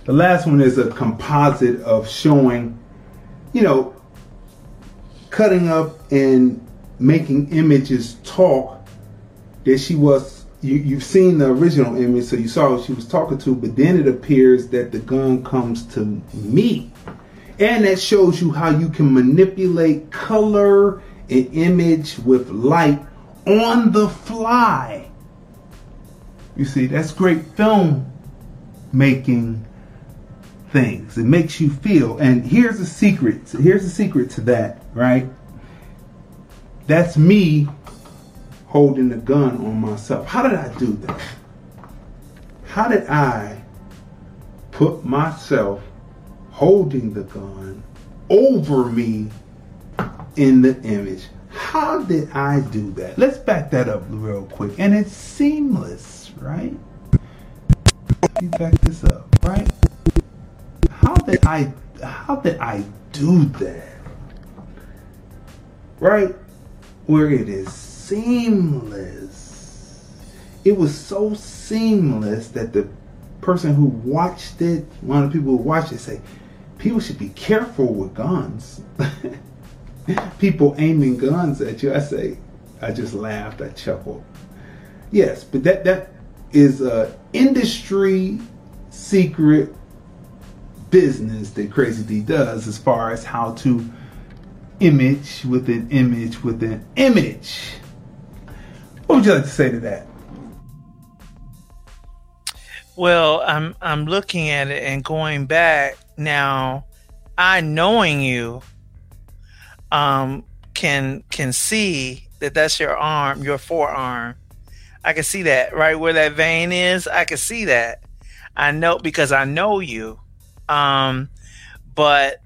the last one is a composite of showing, you know, cutting up and making images talk that she was you, you've seen the original image so you saw who she was talking to but then it appears that the gun comes to me. And that shows you how you can manipulate color and image with light on the fly you see that's great film making things it makes you feel and here's a secret here's a secret to that right that's me holding the gun on myself. How did I do that? How did I put myself holding the gun over me in the image? How did I do that? Let's back that up real quick. And it's seamless, right? Me back this up, right? How did I how did I do that? Right? Where it is seamless. It was so seamless that the person who watched it, one of the people who watched it, say, people should be careful with guns. people aiming guns at you. I say, I just laughed. I chuckled. Yes, but that that is a industry secret business that Crazy D does as far as how to image with an image with an image. What would you like to say to that? Well, I'm I'm looking at it and going back now. I knowing you, um, can can see that that's your arm, your forearm. I can see that right where that vein is. I can see that. I know because I know you. Um, but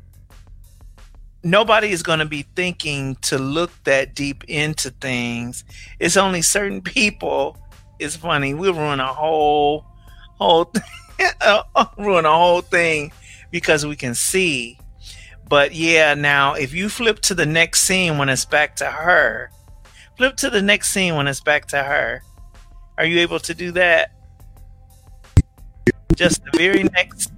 nobody is going to be thinking to look that deep into things. It's only certain people. It's funny. We'll ruin a whole, whole, ruin a whole thing because we can see. But yeah, now if you flip to the next scene when it's back to her, flip to the next scene when it's back to her. Are you able to do that? Just the very next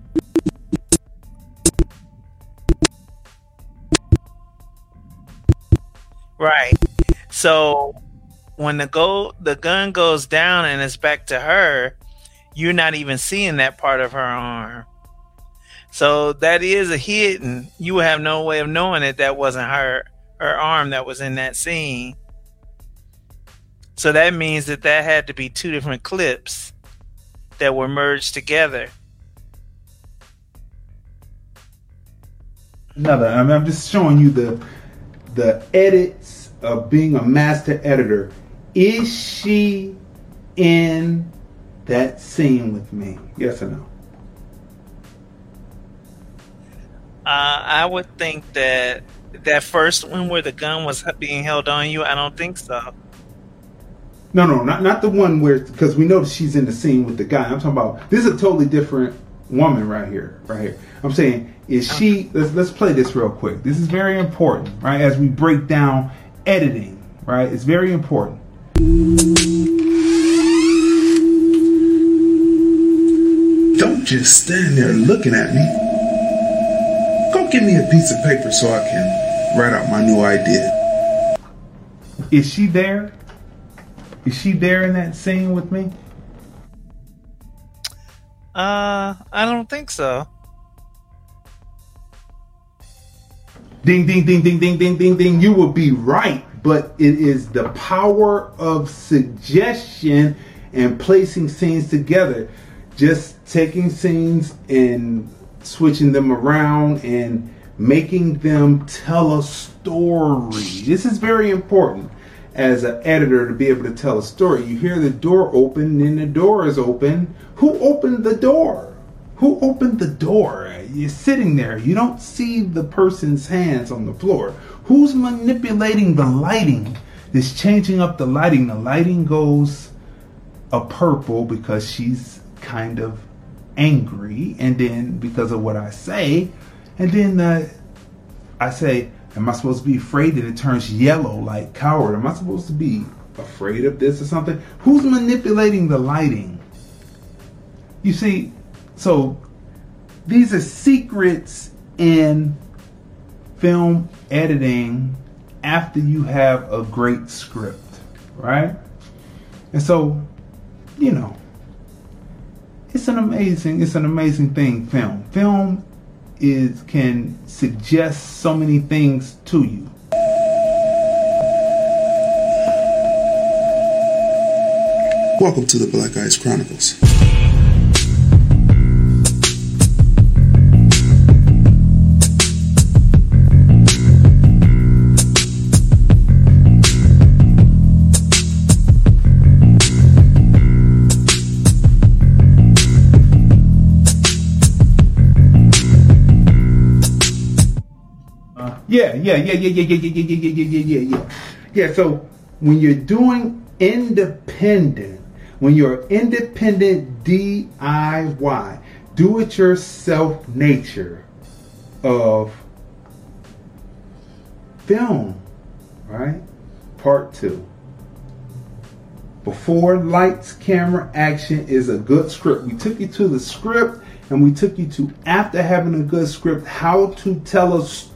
Right. So when the go the gun goes down and it's back to her, you're not even seeing that part of her arm. So that is a hidden. You have no way of knowing that that wasn't her her arm that was in that scene. So that means that that had to be two different clips that were merged together. Another. I mean, I'm just showing you the the edits of being a master editor. Is she in that scene with me? Yes or no? Uh, I would think that that first one where the gun was being held on you, I don't think so. No, no, not not the one where because we know she's in the scene with the guy. I'm talking about this is a totally different woman right here, right here. I'm saying is she? Let's let's play this real quick. This is very important, right? As we break down editing, right? It's very important. Don't just stand there looking at me. Go give me a piece of paper so I can write out my new idea. Is she there? Is she there in that scene with me? Uh, I don't think so. Ding, ding, ding, ding, ding, ding, ding, ding. You would be right, but it is the power of suggestion and placing scenes together. Just taking scenes and switching them around and making them tell a story. This is very important as an editor to be able to tell a story. You hear the door open, and the door is open. Who opened the door? Who opened the door? You're sitting there. You don't see the person's hands on the floor. Who's manipulating the lighting? That's changing up the lighting. The lighting goes a purple because she's kind of angry, and then because of what I say, and then uh, I say, Am I supposed to be afraid that it turns yellow like coward? Am I supposed to be afraid of this or something? Who's manipulating the lighting? You see, so these are secrets in film editing after you have a great script, right? And so, you know, it's an amazing, it's an amazing thing, film. Film is can suggest so many things to you. Welcome to the Black Ice Chronicles. Yeah, yeah, yeah, yeah, yeah, yeah, yeah, yeah, yeah, yeah, yeah, yeah, yeah. So when you're doing independent, when you're independent DIY, do it yourself nature of film, right? Part two. Before lights, camera, action is a good script. We took you to the script and we took you to after having a good script how to tell a story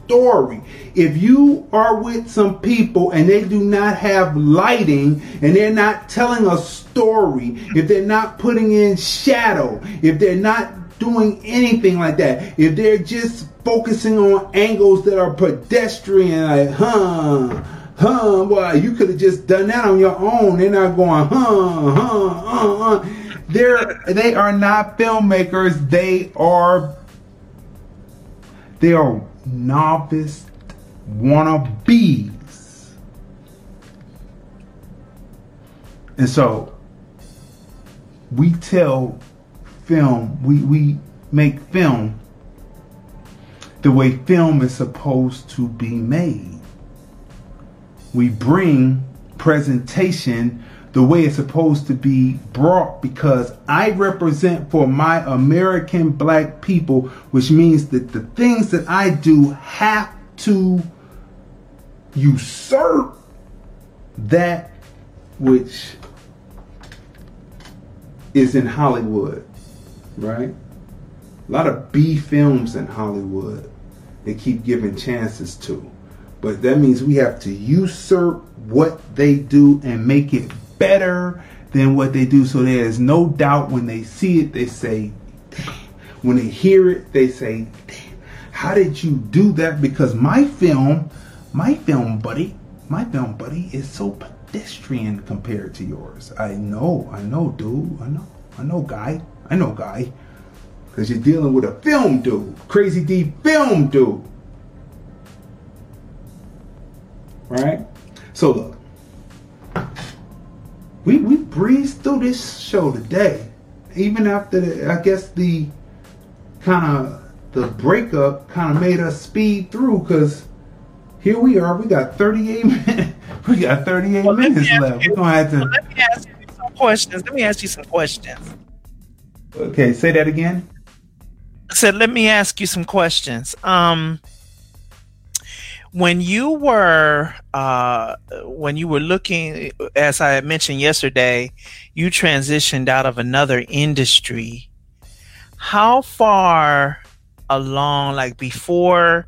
if you are with some people and they do not have lighting and they're not telling a story if they're not putting in shadow if they're not doing anything like that if they're just focusing on angles that are pedestrian like huh huh well you could have just done that on your own. They're not going huh huh huh, huh they're they are not filmmakers. They are they are novice wannabes. And so we tell film, we, we make film the way film is supposed to be made. We bring presentation the way it's supposed to be brought because I represent for my American black people, which means that the things that I do have to usurp that which is in Hollywood, right? A lot of B films in Hollywood they keep giving chances to. But that means we have to usurp what they do and make it better than what they do. So there is no doubt when they see it, they say, when they hear it, they say, how did you do that? Because my film, my film buddy, my film buddy is so pedestrian compared to yours. I know, I know, dude. I know, I know, guy. I know, guy. Because you're dealing with a film dude, crazy D film dude. Right? So look, we we breezed through this show today, even after the, I guess the kind of the breakup kind of made us speed through because here we are. We got 38 minutes. We got 38 well, minutes left. We're gonna have to. Well, let me ask you some questions. Let me ask you some questions. Okay, say that again. I said, let me ask you some questions. Um, when you were uh, when you were looking as i mentioned yesterday you transitioned out of another industry how far along like before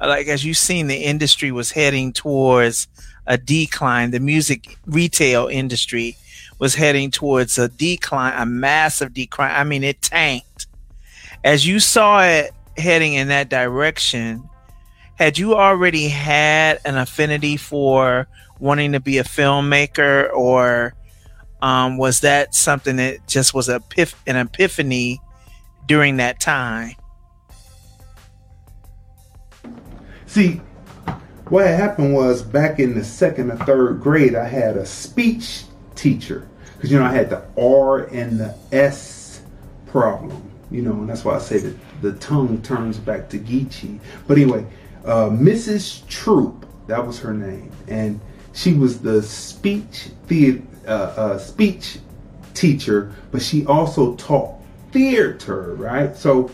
like as you've seen the industry was heading towards a decline the music retail industry was heading towards a decline a massive decline i mean it tanked. As you saw it heading in that direction had you already had an affinity for wanting to be a filmmaker or um, was that something that just was a pif- an epiphany during that time? See what happened was back in the second or third grade i had a speech teacher. Because you know i had the r and the s problem you know and that's why i say that the tongue turns back to geechee. But anyway uh, Mrs. Troop, that was her name, and she was the speech the uh, uh, speech teacher, but she also taught theater, right? So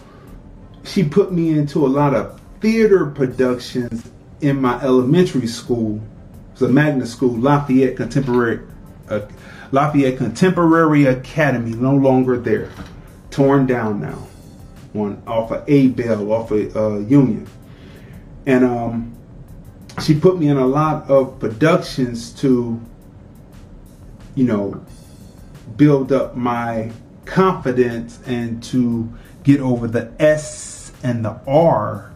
she put me into a lot of theater productions in my elementary school. It was a magnet school, Lafayette Contemporary uh, Lafayette Contemporary Academy, no longer there, torn down now, on off of A Bell, off of uh, Union, and um, she put me in a lot of productions to, you know, build up my confidence and to get over the S and the R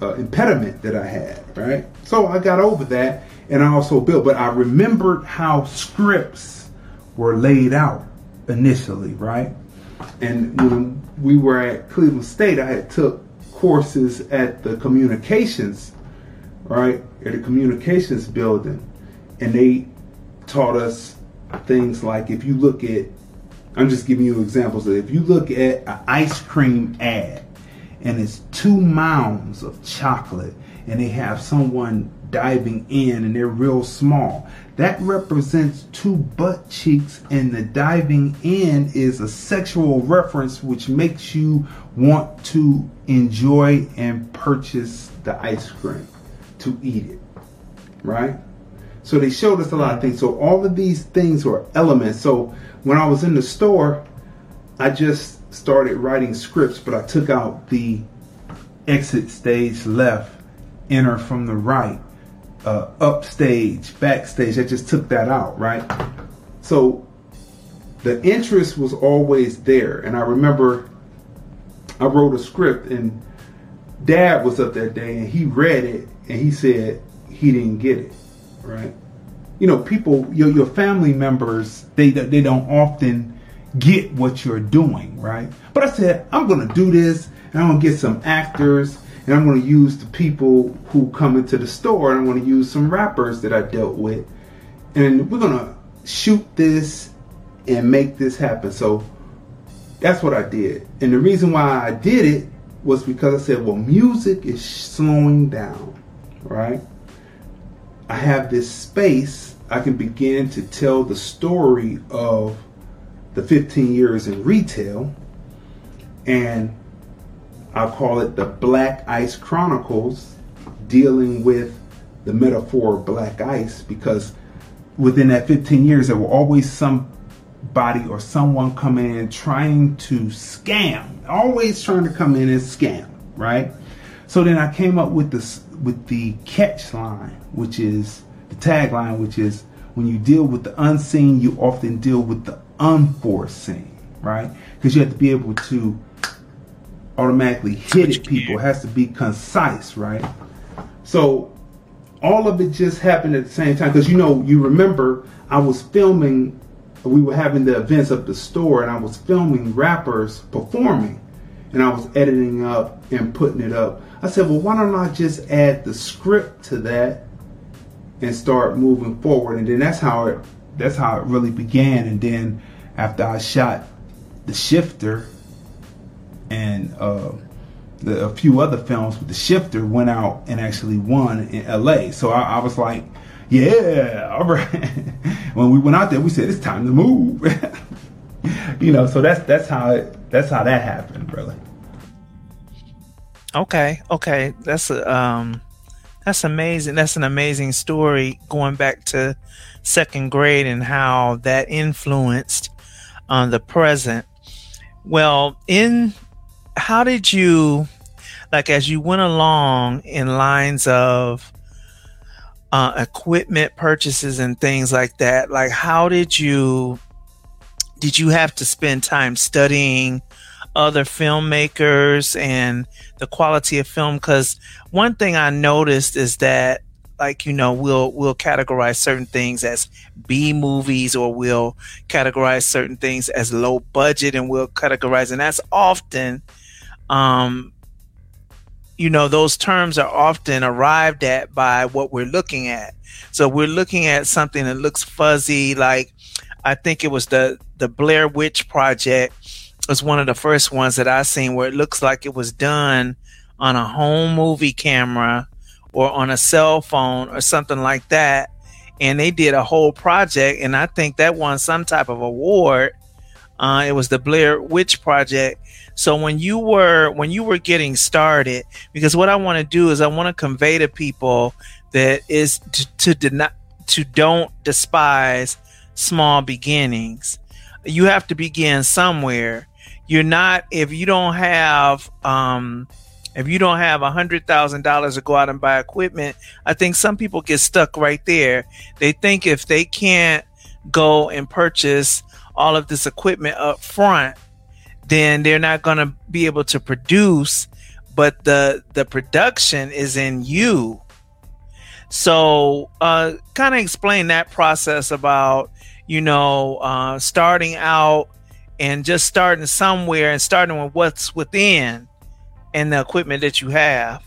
uh, impediment that I had, right? So I got over that and I also built, but I remembered how scripts were laid out initially, right? And when we were at Cleveland State, I had took courses at the communications, right, at the communications building, and they taught us things like if you look at, I'm just giving you examples. If you look at an ice cream ad, and it's two mounds of chocolate, and they have someone diving in and they're real small. That represents two butt cheeks, and the diving in is a sexual reference which makes you want to enjoy and purchase the ice cream to eat it. Right? So they showed us a lot of things. So all of these things were elements. So when I was in the store, I just started writing scripts, but I took out the exit stage left, enter from the right, uh, upstage, backstage. I just took that out, right? So the interest was always there. And I remember I wrote a script and dad was up that day and he read it and he said he didn't get it, right? You know, people, your, your family members, they, they don't often get what you're doing, right? But I said, I'm going to do this and I'm going to get some actors and I'm going to use the people who come into the store, and I'm going to use some rappers that I dealt with, and we're going to shoot this and make this happen. So that's what I did. And the reason why I did it was because I said, well, music is slowing down, right? I have this space, I can begin to tell the story of the 15 years in retail and I'll call it the Black Ice Chronicles, dealing with the metaphor of black ice because within that 15 years, there will always somebody or someone coming in trying to scam, always trying to come in and scam, right? So then I came up with this with the catch line, which is the tagline, which is when you deal with the unseen, you often deal with the unforeseen, right? Because you have to be able to automatically hit at people. It has to be concise, right? So all of it just happened at the same time because you know you remember I was filming. We were having the events of the store, and I was filming rappers performing, and I was editing up and putting it up. I said, well, why don't I just add the script to that and start moving forward? And then that's how it that's how it really began. And then after I shot the shifter and uh, the, a few other films with the shifter went out and actually won in LA. So I, I was like, yeah, all right. when we went out there, we said it's time to move. you know, so that's that's how it, that's how that happened, really. Okay, okay, that's um, that's amazing. That's an amazing story going back to second grade and how that influenced on uh, the present. Well, in how did you like as you went along in lines of uh, equipment purchases and things like that like how did you did you have to spend time studying other filmmakers and the quality of film? Because one thing i noticed is that like you know we'll we'll categorize certain things as b movies or we'll categorize certain things as low budget and we'll categorize and that's often um, you know, those terms are often arrived at by what we're looking at. So we're looking at something that looks fuzzy, like I think it was the the Blair Witch Project was one of the first ones that I seen where it looks like it was done on a home movie camera or on a cell phone or something like that. and they did a whole project, and I think that won some type of award. Uh, it was the Blair Witch Project. So when you were when you were getting started, because what I want to do is I want to convey to people that is to, to deny to don't despise small beginnings. You have to begin somewhere. You're not if you don't have um if you don't have a hundred thousand dollars to go out and buy equipment, I think some people get stuck right there. They think if they can't go and purchase all of this equipment up front, then they're not going to be able to produce. But the the production is in you. So, uh, kind of explain that process about you know uh, starting out and just starting somewhere and starting with what's within and the equipment that you have.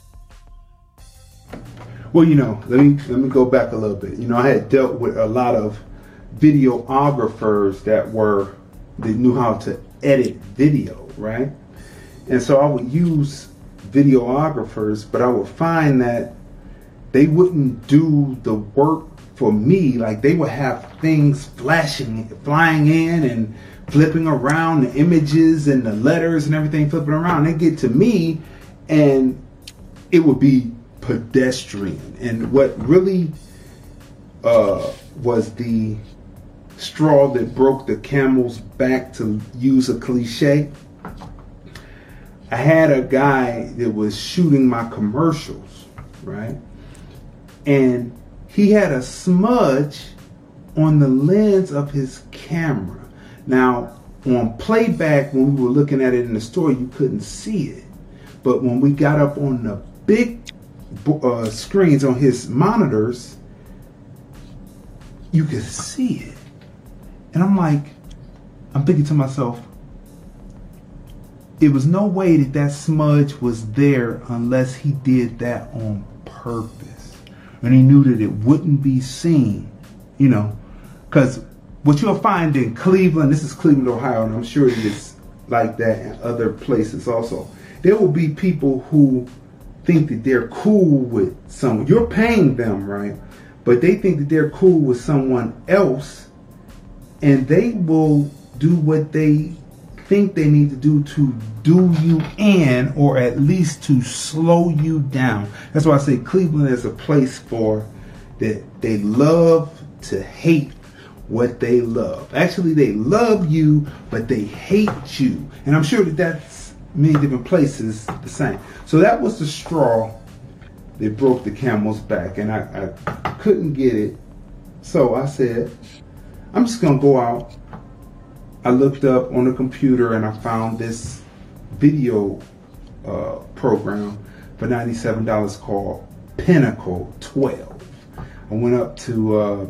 Well, you know, let me let me go back a little bit. You know, I had dealt with a lot of videographers that were they knew how to edit video, right? And so I would use videographers, but I would find that they wouldn't do the work for me. Like they would have things flashing, flying in and flipping around the images and the letters and everything flipping around. They get to me and it would be pedestrian. And what really uh, was the straw that broke the camel's back to use a cliche. I had a guy that was shooting my commercials, right? And he had a smudge on the lens of his camera. Now, on playback, when we were looking at it in the store, you couldn't see it. But when we got up on the big uh, screens on his monitors, you could see it. And I'm like, I'm thinking to myself, it was no way that that smudge was there unless he did that on purpose. And he knew that it wouldn't be seen, you know, because what you'll find in Cleveland, this is Cleveland, Ohio, and I'm sure it is like that in other places also. There will be people who think that they're cool with someone. You're paying them, right? But they think that they're cool with someone else and they will do what they think they need to do to do you in or at least to slow you down. That's why I say Cleveland is a place for that they love to hate what they love. Actually, they love you, but they hate you. And I'm sure that that's many different places the same. So that was the straw that broke the camel's back, and I, I couldn't get it. So I said, I'm just gonna go out. I looked up on the computer and I found this video uh, program for $97 called Pinnacle 12. I went up to uh,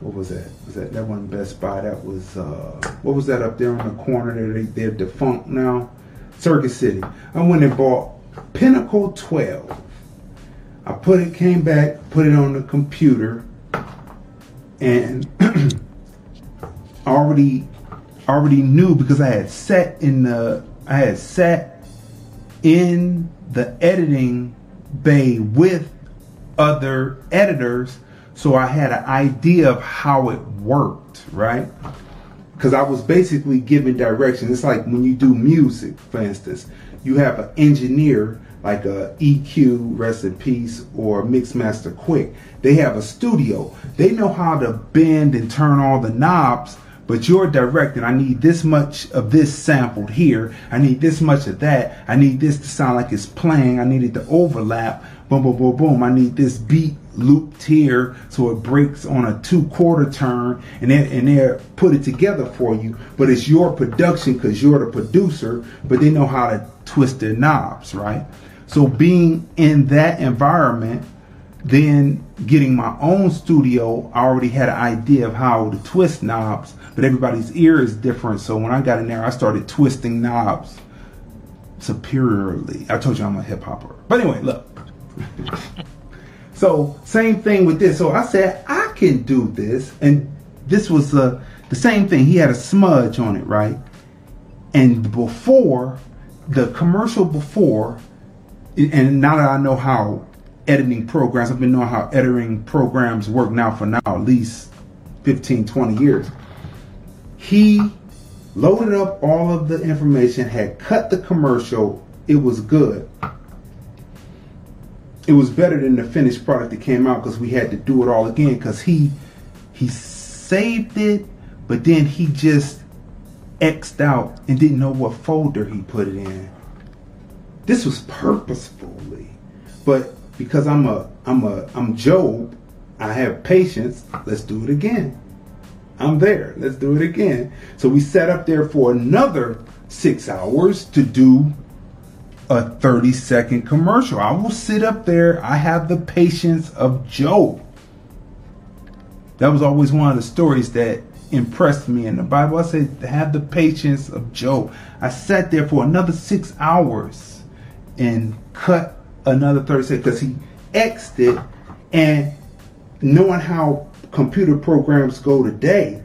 what was that? Was that that one Best Buy? That was uh, what was that up there on the corner? They, they're defunct now. Circuit City. I went and bought Pinnacle 12. I put it, came back, put it on the computer, and already already knew because I had sat in the I had sat in the editing bay with other editors so I had an idea of how it worked, right? Because I was basically giving direction. It's like when you do music, for instance, you have an engineer like a EQ, rest in peace, or Mixmaster Quick. They have a studio. They know how to bend and turn all the knobs, but you're directing. I need this much of this sampled here. I need this much of that. I need this to sound like it's playing. I need it to overlap. Boom, boom, boom, boom. I need this beat looped here so it breaks on a two quarter turn and then and they put it together for you. But it's your production because you're the producer, but they know how to twist their knobs, right? So being in that environment, then getting my own studio, I already had an idea of how to twist knobs, but everybody's ear is different. So when I got in there, I started twisting knobs superiorly. I told you I'm a hip hopper. But anyway, look. so same thing with this. So I said I can do this, and this was uh, the same thing. He had a smudge on it, right? And before the commercial before, and now that I know how editing programs. I've been knowing how editing programs work now for now at least 15, 20 years. He loaded up all of the information, had cut the commercial. It was good. It was better than the finished product that came out because we had to do it all again because he he saved it, but then he just X'd out and didn't know what folder he put it in. This was purposefully. But because I'm a I'm a I'm Job, I have patience, let's do it again. I'm there. Let's do it again. So we sat up there for another six hours to do a 30 second commercial. I will sit up there. I have the patience of Job. That was always one of the stories that impressed me in the Bible. I said, have the patience of Job. I sat there for another six hours and cut another 30 seconds because he X'd it. And knowing how computer programs go today,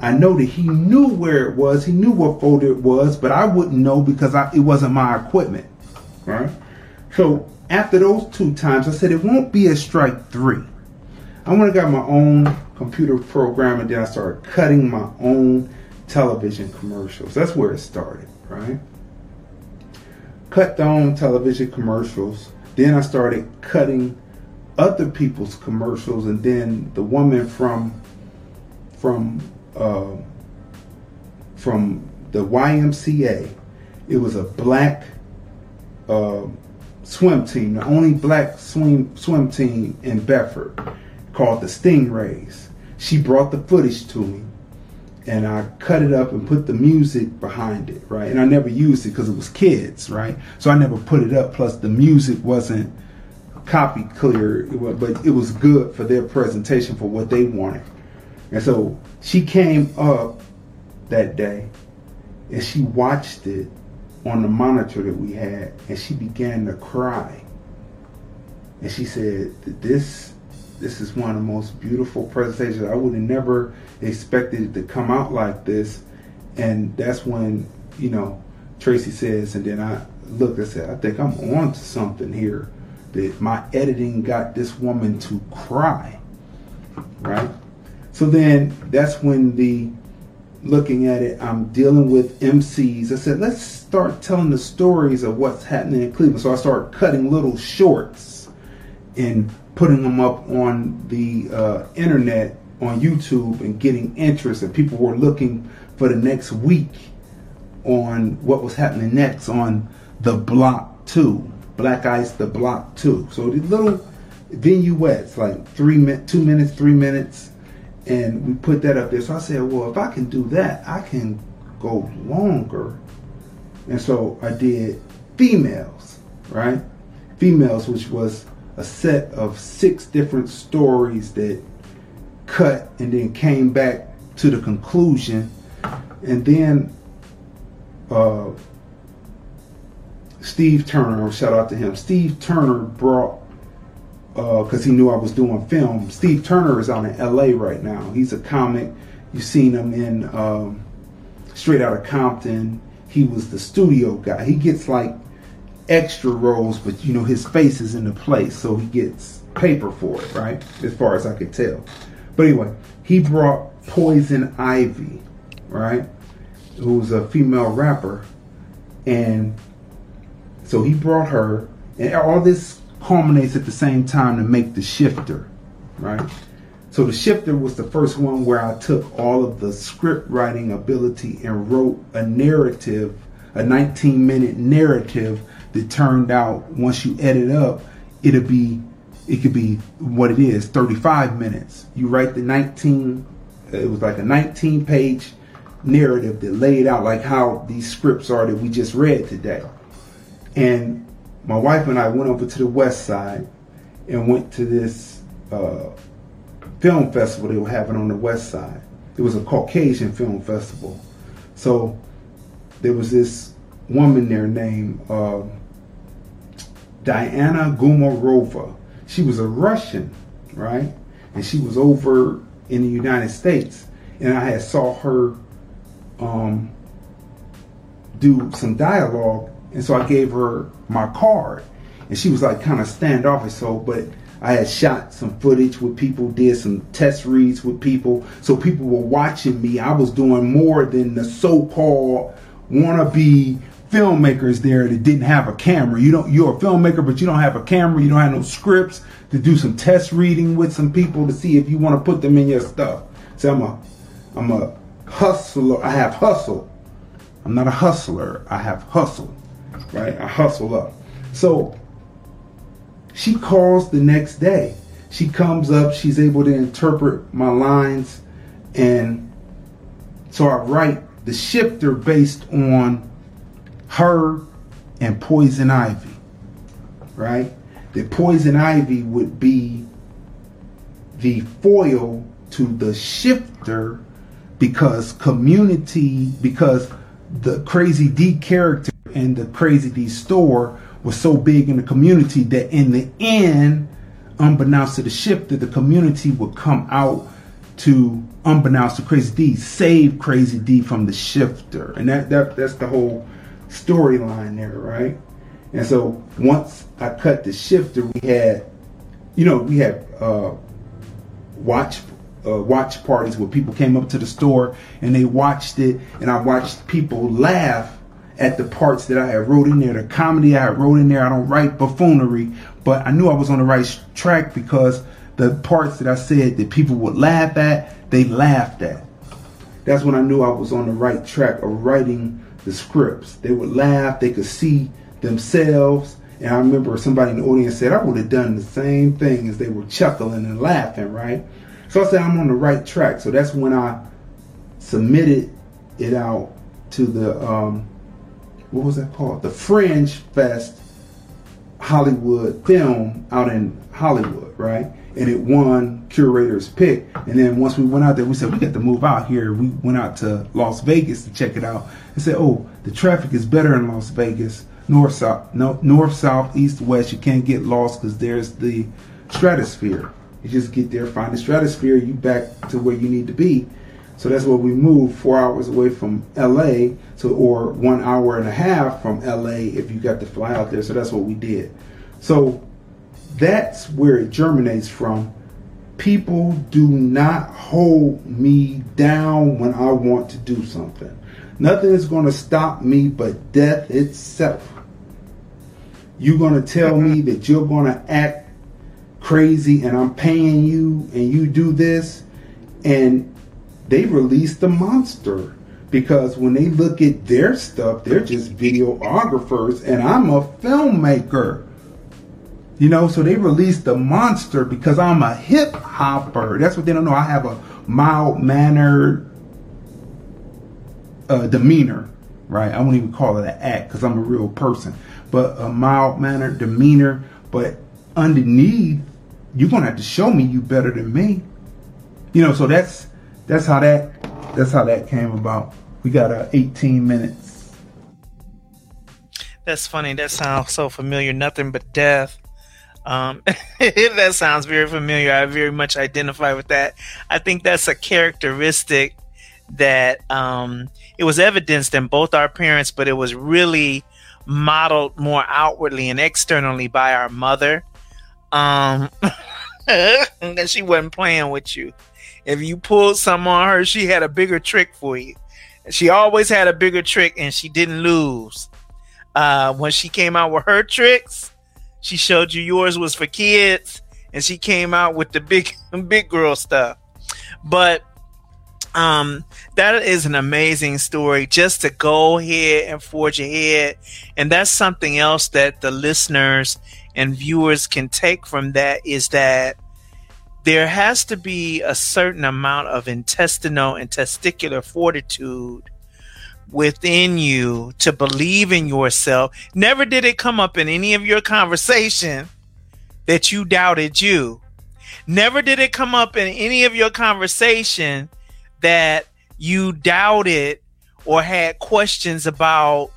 I know that he knew where it was. He knew what folder it was, but I wouldn't know because I, it wasn't my equipment. Right? So after those two times, I said it won't be a strike three. I went and got my own computer program and then I started cutting my own television commercials. That's where it started, right? Cut their own television commercials. Then I started cutting other people's commercials and then the woman from from uh, from the YMCA. It was a black uh, swim team, the only black swim swim team in Bedford, called the Stingrays. She brought the footage to me, and I cut it up and put the music behind it, right? And I never used it because it was kids, right? So I never put it up. Plus, the music wasn't copy clear, but it was good for their presentation for what they wanted. And so she came up that day and she watched it on the monitor that we had and she began to cry. And she said, This this is one of the most beautiful presentations. I would have never expected it to come out like this. And that's when, you know, Tracy says, and then I looked and said, I think I'm on to something here. That my editing got this woman to cry. Right? So then that's when the looking at it, I'm dealing with MCs. I said, let's start telling the stories of what's happening in Cleveland. So I started cutting little shorts and putting them up on the uh, internet on YouTube and getting interest. And people were looking for the next week on what was happening next on the Block 2. Black Ice, the Block 2. So these little vignettes, like three minutes, two minutes, three minutes and we put that up there. So I said, well, if I can do that, I can go longer. And so I did females, right? Females, which was a set of six different stories that cut and then came back to the conclusion. And then uh, Steve Turner, shout out to him. Steve Turner brought because uh, he knew I was doing film. Steve Turner is out in L.A. right now. He's a comic. You've seen him in um, Straight Outta Compton. He was the studio guy. He gets like extra roles, but you know his face is in the place, so he gets paper for it, right? As far as I could tell. But anyway, he brought Poison Ivy, right? Who's a female rapper, and so he brought her, and all this culminates at the same time to make the shifter, right? So the shifter was the first one where I took all of the script writing ability and wrote a narrative, a 19 minute narrative that turned out once you edit up, it'll be it could be what it is, 35 minutes. You write the 19 it was like a 19 page narrative that laid out like how these scripts are that we just read today. And my wife and I went over to the west side and went to this uh, film festival they were having on the west side. It was a Caucasian film festival. So there was this woman there named uh, Diana Gumarova. She was a Russian, right? And she was over in the United States. And I had saw her um, do some dialogue and so I gave her my card. and she was like kind of standoffish. So, but I had shot some footage with people, did some test reads with people, so people were watching me. I was doing more than the so-called wannabe filmmakers there that didn't have a camera. You don't you're a filmmaker, but you don't have a camera, you don't have no scripts to do some test reading with some people to see if you want to put them in your stuff. So I'm a I'm a hustler. I have hustle. I'm not a hustler. I have hustle. Right? I hustle up. So she calls the next day. She comes up, she's able to interpret my lines, and so I write the shifter based on her and poison ivy. Right? The poison ivy would be the foil to the shifter because community because the crazy D character and the crazy D store was so big in the community that in the end, unbeknownst to the shifter, the community would come out to unbeknownst to Crazy D, save Crazy D from the shifter. And that, that that's the whole storyline there, right? And so once I cut the shifter, we had, you know, we had uh, watch uh, watch parties where people came up to the store and they watched it, and I watched people laugh at the parts that I had wrote in there, the comedy I had wrote in there. I don't write buffoonery, but I knew I was on the right track because the parts that I said that people would laugh at, they laughed at. That's when I knew I was on the right track of writing the scripts. They would laugh, they could see themselves. And I remember somebody in the audience said, I would have done the same thing as they were chuckling and laughing, right? So I said, I'm on the right track. So that's when I submitted it out to the um, what was that called? The Fringe Fest Hollywood film out in Hollywood, right? And it won curator's pick. And then once we went out there, we said we got to move out here. We went out to Las Vegas to check it out and say, oh, the traffic is better in Las Vegas. North, south, no, north, south, east, west. You can't get lost because there's the stratosphere. You just get there, find the stratosphere, you back to where you need to be. So that's where we moved four hours away from LA, so or one hour and a half from LA if you got to fly out there. So that's what we did. So that's where it germinates from. People do not hold me down when I want to do something. Nothing is going to stop me but death itself. You're going to tell me that you're going to act crazy and I'm paying you and you do this and they released the monster because when they look at their stuff, they're just videographers, and I'm a filmmaker. You know, so they released the monster because I'm a hip hopper. That's what they don't know. I have a mild mannered uh, demeanor, right? I won't even call it an act because I'm a real person, but a mild mannered demeanor. But underneath, you're gonna have to show me you better than me. You know, so that's that's how that that's how that came about. We got uh, 18 minutes. That's funny. That sounds so familiar. Nothing but death. Um, that sounds very familiar. I very much identify with that. I think that's a characteristic that um, it was evidenced in both our parents, but it was really modeled more outwardly and externally by our mother. Um, and she wasn't playing with you. If you pulled something on her, she had a bigger trick for you. She always had a bigger trick, and she didn't lose. Uh, when she came out with her tricks, she showed you yours was for kids, and she came out with the big, big girl stuff. But um, that is an amazing story just to go ahead and forge ahead. And that's something else that the listeners and viewers can take from that is that there has to be a certain amount of intestinal and testicular fortitude within you to believe in yourself. Never did it come up in any of your conversation that you doubted you. Never did it come up in any of your conversation that you doubted or had questions about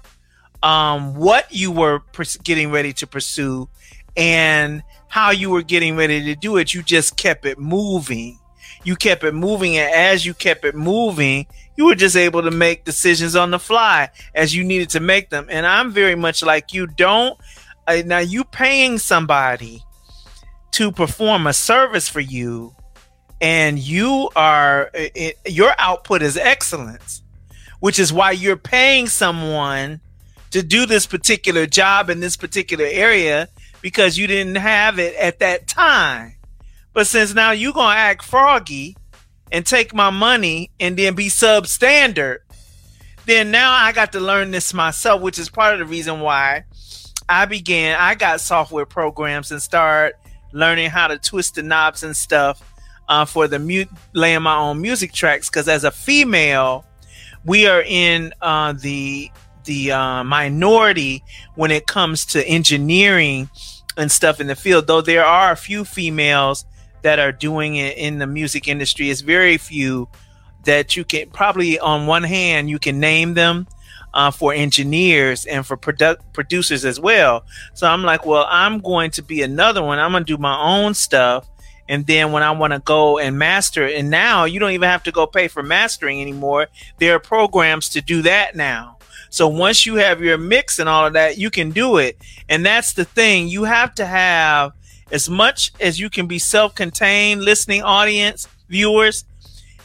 um, what you were pers- getting ready to pursue and how you were getting ready to do it. You just kept it moving. You kept it moving. And as you kept it moving, you were just able to make decisions on the fly as you needed to make them. And I'm very much like you. Don't uh, now you paying somebody to perform a service for you, and you are it, your output is excellence, which is why you're paying someone to do this particular job in this particular area because you didn't have it at that time. But since now you're gonna act froggy and take my money and then be substandard, then now I got to learn this myself, which is part of the reason why I began. I got software programs and start learning how to twist the knobs and stuff uh, for the mute laying my own music tracks. Because as a female, we are in uh, the the uh, minority when it comes to engineering and stuff in the field. Though there are a few females that are doing it in the music industry, it's very few that you can probably on one hand you can name them uh, for engineers and for produ- producers as well. So I'm like, well, I'm going to be another one. I'm going to do my own stuff. And then when I want to go and master it, and now you don't even have to go pay for mastering anymore. There are programs to do that now. So once you have your mix and all of that, you can do it. And that's the thing. You have to have as much as you can be self contained, listening audience, viewers,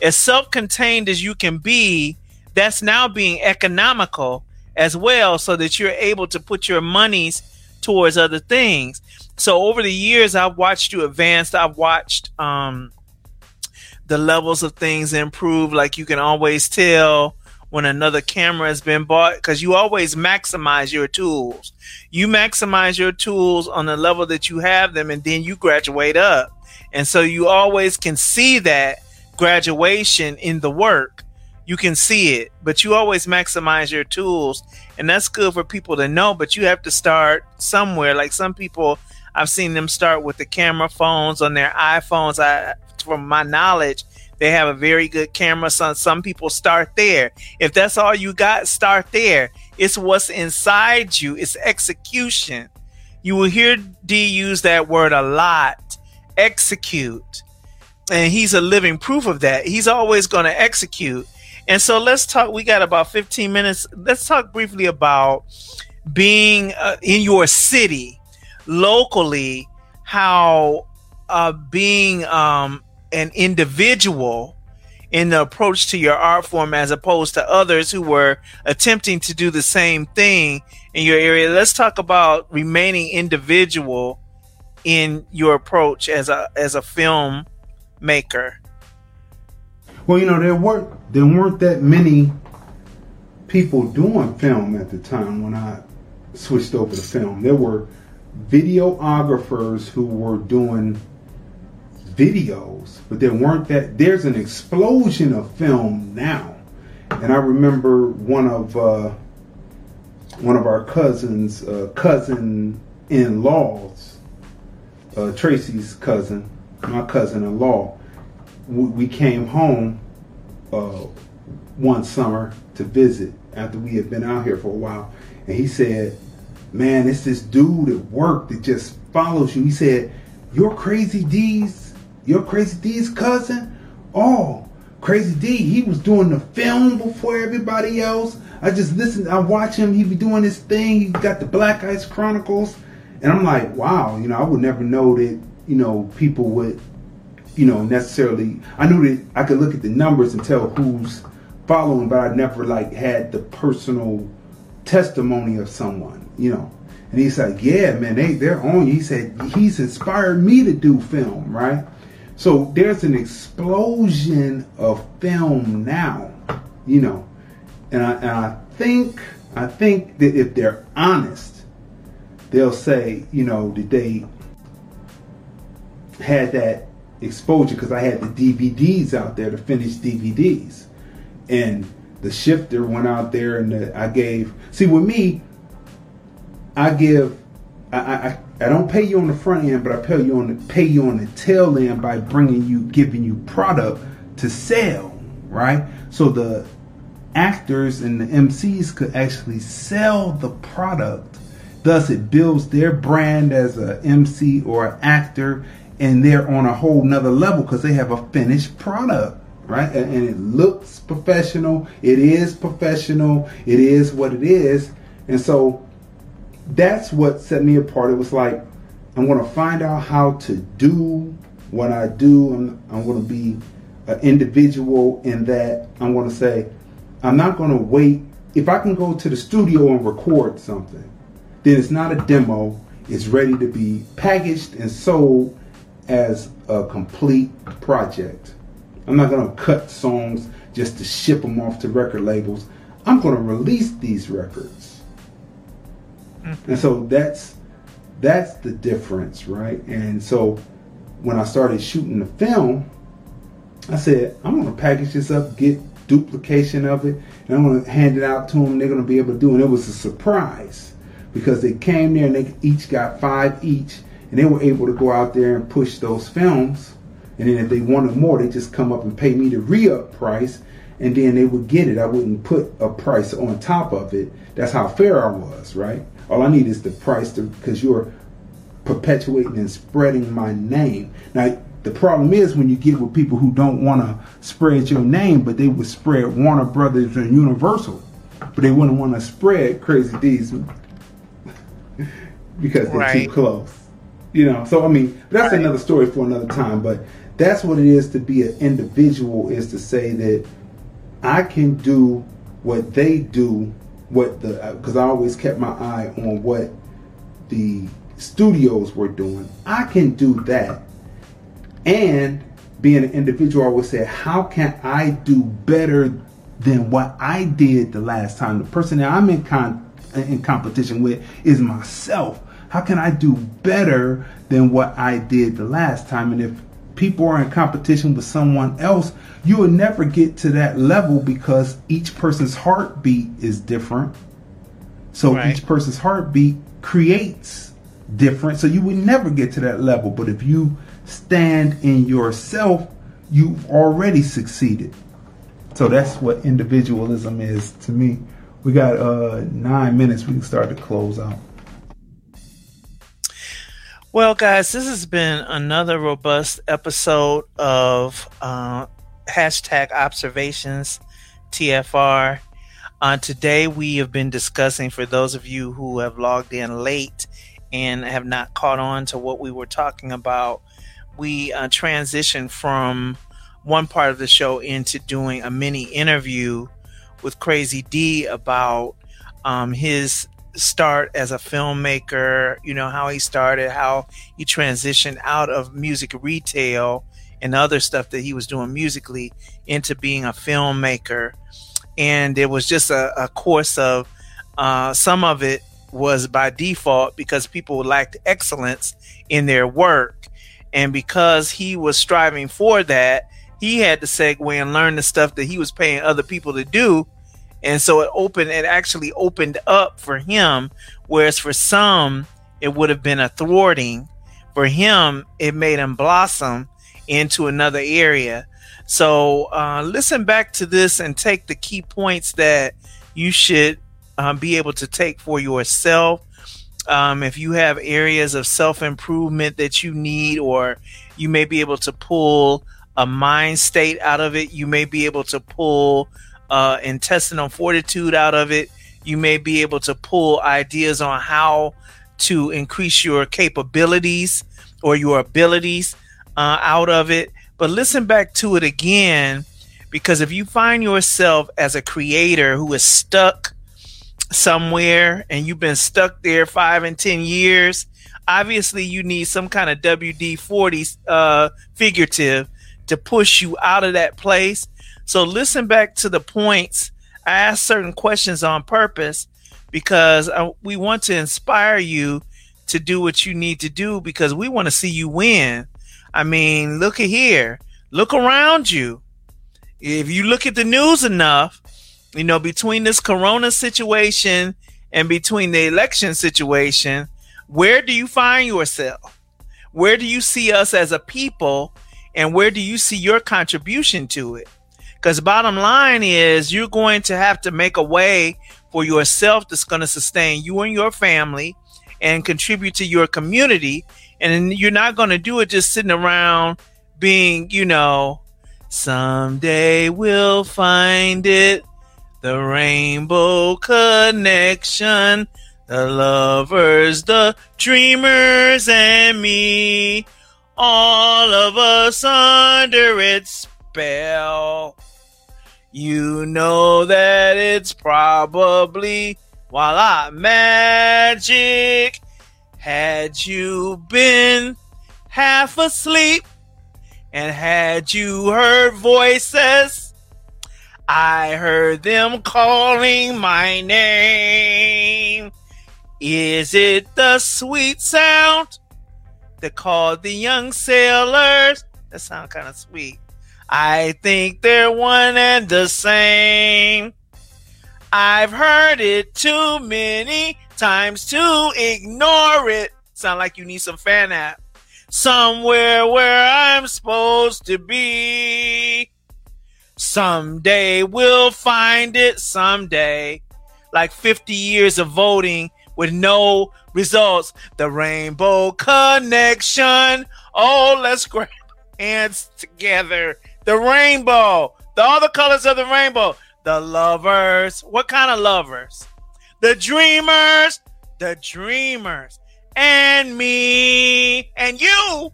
as self contained as you can be, that's now being economical as well, so that you're able to put your monies towards other things. So over the years, I've watched you advance. I've watched um, the levels of things improve. Like you can always tell when another camera has been bought because you always maximize your tools. You maximize your tools on the level that you have them, and then you graduate up. And so you always can see that graduation in the work. You can see it, but you always maximize your tools, and that's good for people to know. But you have to start somewhere. Like some people, I've seen them start with the camera phones on their iPhones. I, from my knowledge, they have a very good camera. Some some people start there. If that's all you got, start there. It's what's inside you. It's execution. You will hear D use that word a lot. Execute and he's a living proof of that. He's always going to execute. And so let's talk. We got about 15 minutes. Let's talk briefly about being uh, in your city locally, how uh, being um, an individual in the approach to your art form as opposed to others who were attempting to do the same thing in your area. Let's talk about remaining individual in your approach as a as a film maker? Well, you know, there weren't there weren't that many people doing film at the time when I switched over to film. There were videographers who were doing videos, but there weren't that. There's an explosion of film now, and I remember one of uh, one of our cousins, uh, cousin in laws, uh, Tracy's cousin, my cousin-in-law, we came home uh, one summer to visit after we had been out here for a while, and he said, "Man, it's this dude at work that just follows you." He said, "You're Crazy D's, you're Crazy D's cousin." Oh, Crazy D, he was doing the film before everybody else. I just listened, I watch him, he be doing his thing. He got the Black Ice Chronicles. And I'm like, wow, you know, I would never know that you know, people would, you know, necessarily. I knew that I could look at the numbers and tell who's following, but I never like had the personal testimony of someone, you know. And he's like, yeah, man, they they're on you. He said he's inspired me to do film, right? So there's an explosion of film now, you know, and I, and I think I think that if they're honest, they'll say, you know, that they had that exposure because I had the DVDs out there, the finished DVDs, and the shifter went out there and the, I gave. See, with me, I give. I, I I don't pay you on the front end, but I pay you on the pay you on the tail end by bringing you, giving you product to sell, right? So the actors and the MCs could actually sell the product. Thus, it builds their brand as a MC or an actor, and they're on a whole nother level because they have a finished product right and, and, it looks professional it is professional it is what it is and so that's what set me apart. It was like I'm going to find out how to do what I do. I'm, I'm going to be an individual in that I'm going to say I'm not going to wait. If I can go to the studio and record something, then it's not a demo. It's ready to be packaged and sold as a complete project. I'm not going to cut songs just to ship them off to record labels. I'm going to release these records. Mm-hmm. And so that's that's the difference, right? And so when I started shooting the film, I said, I'm to package this up, get duplication of it, and I'm to hand it out to them. They're to be able to do. And it was a surprise because they came there and they each got five each, and they were able to go out there and push those films. And then if they wanted more, they just come up and pay me the re-up price, and then they would get it. I wouldn't put a price on top of it. That's how fair I was, right? All I need is the price because you're perpetuating and spreading my name. Now, the problem is when you get with people who don't want to spread your name, but they would spread Warner Brothers and Universal, but they wouldn't want to spread Crazy D's because they're right. too close. You know, so I mean, that's right. another story for another time. But that's what it is to be an individual is to say that I can do what they do, what the uh, because I always kept my eye on what the studios were doing. I can do that. And being an individual, I would say, how can I do better than what I did the last time? The person that I'm in, con- in competition with is myself. How can I do better than what I did the last time? And if people are in competition with someone else, you will never get to that level because each person's heartbeat is different. So right. each person's heartbeat creates different. So you would never get to that level. But if you stand in yourself, you've already succeeded. So that's what individualism is to me. We got uh, nine minutes. We can start to close out. Well, guys, this has been another robust episode of uh, hashtag observations TFR. Uh, today, we have been discussing, for those of you who have logged in late and have not caught on to what we were talking about, we uh, transitioned from one part of the show into doing a mini interview with Crazy D about um, his start as a filmmaker, you know, how he started, how he transitioned out of music retail and other stuff that he was doing musically into being a filmmaker. And it was just a, a course of uh, some of it was by default because people lacked excellence in their work. And because he was striving for that, he had to segue and learn the stuff that he was paying other people to do. And so it opened, it actually opened up for him. Whereas for some, it would have been a thwarting. For him, it made him blossom into another area. So uh, listen back to this and take the key points that you should um, be able to take for yourself. Um, if you have areas of self improvement that you need, or you may be able to pull a mind state out of it, you may be able to pull uh, intestinal fortitude out of it, you may be able to pull ideas on how to increase your capabilities or your abilities uh, out of it. But listen back to it again because if you find yourself as a creator who is stuck somewhere and you've been stuck there five and ten years, obviously you need some kind of WD 40 uh, figurative to push you out of that place. So listen back to the points. I ask certain questions on purpose because I, uh, we want to inspire you to do what you need to do because we want to see you win. I mean, look at here. Look around you. If you look at the news enough, you know, between this corona situation and between the election situation, where do you find yourself? Where do you see us as a people? And where do you see your contribution to it? Because bottom line is you're going to have to make a way for yourself that's going to sustain you and your family and contribute to your community. And you're not going to do it just sitting around being, you know, someday we'll find it the Rainbow Connection. The lovers, the dreamers, and me, all of us under its spell. You know that it's probably while I magic. Had you been half asleep and had you heard voices, I heard them calling my name. Is it the sweet sound that called the young sailors? That sounds kind of sweet. I think they're one and the same. I've heard it too many times to ignore it. Sound like you need some fan app. Somewhere where I'm supposed to be. Someday we'll find it someday. Like 50 years of voting with no results. The rainbow connection. Oh, let's grab hands together. The rainbow. The the colors of the rainbow. The lovers. What kind of lovers? The dreamers. The dreamers. And me. And you.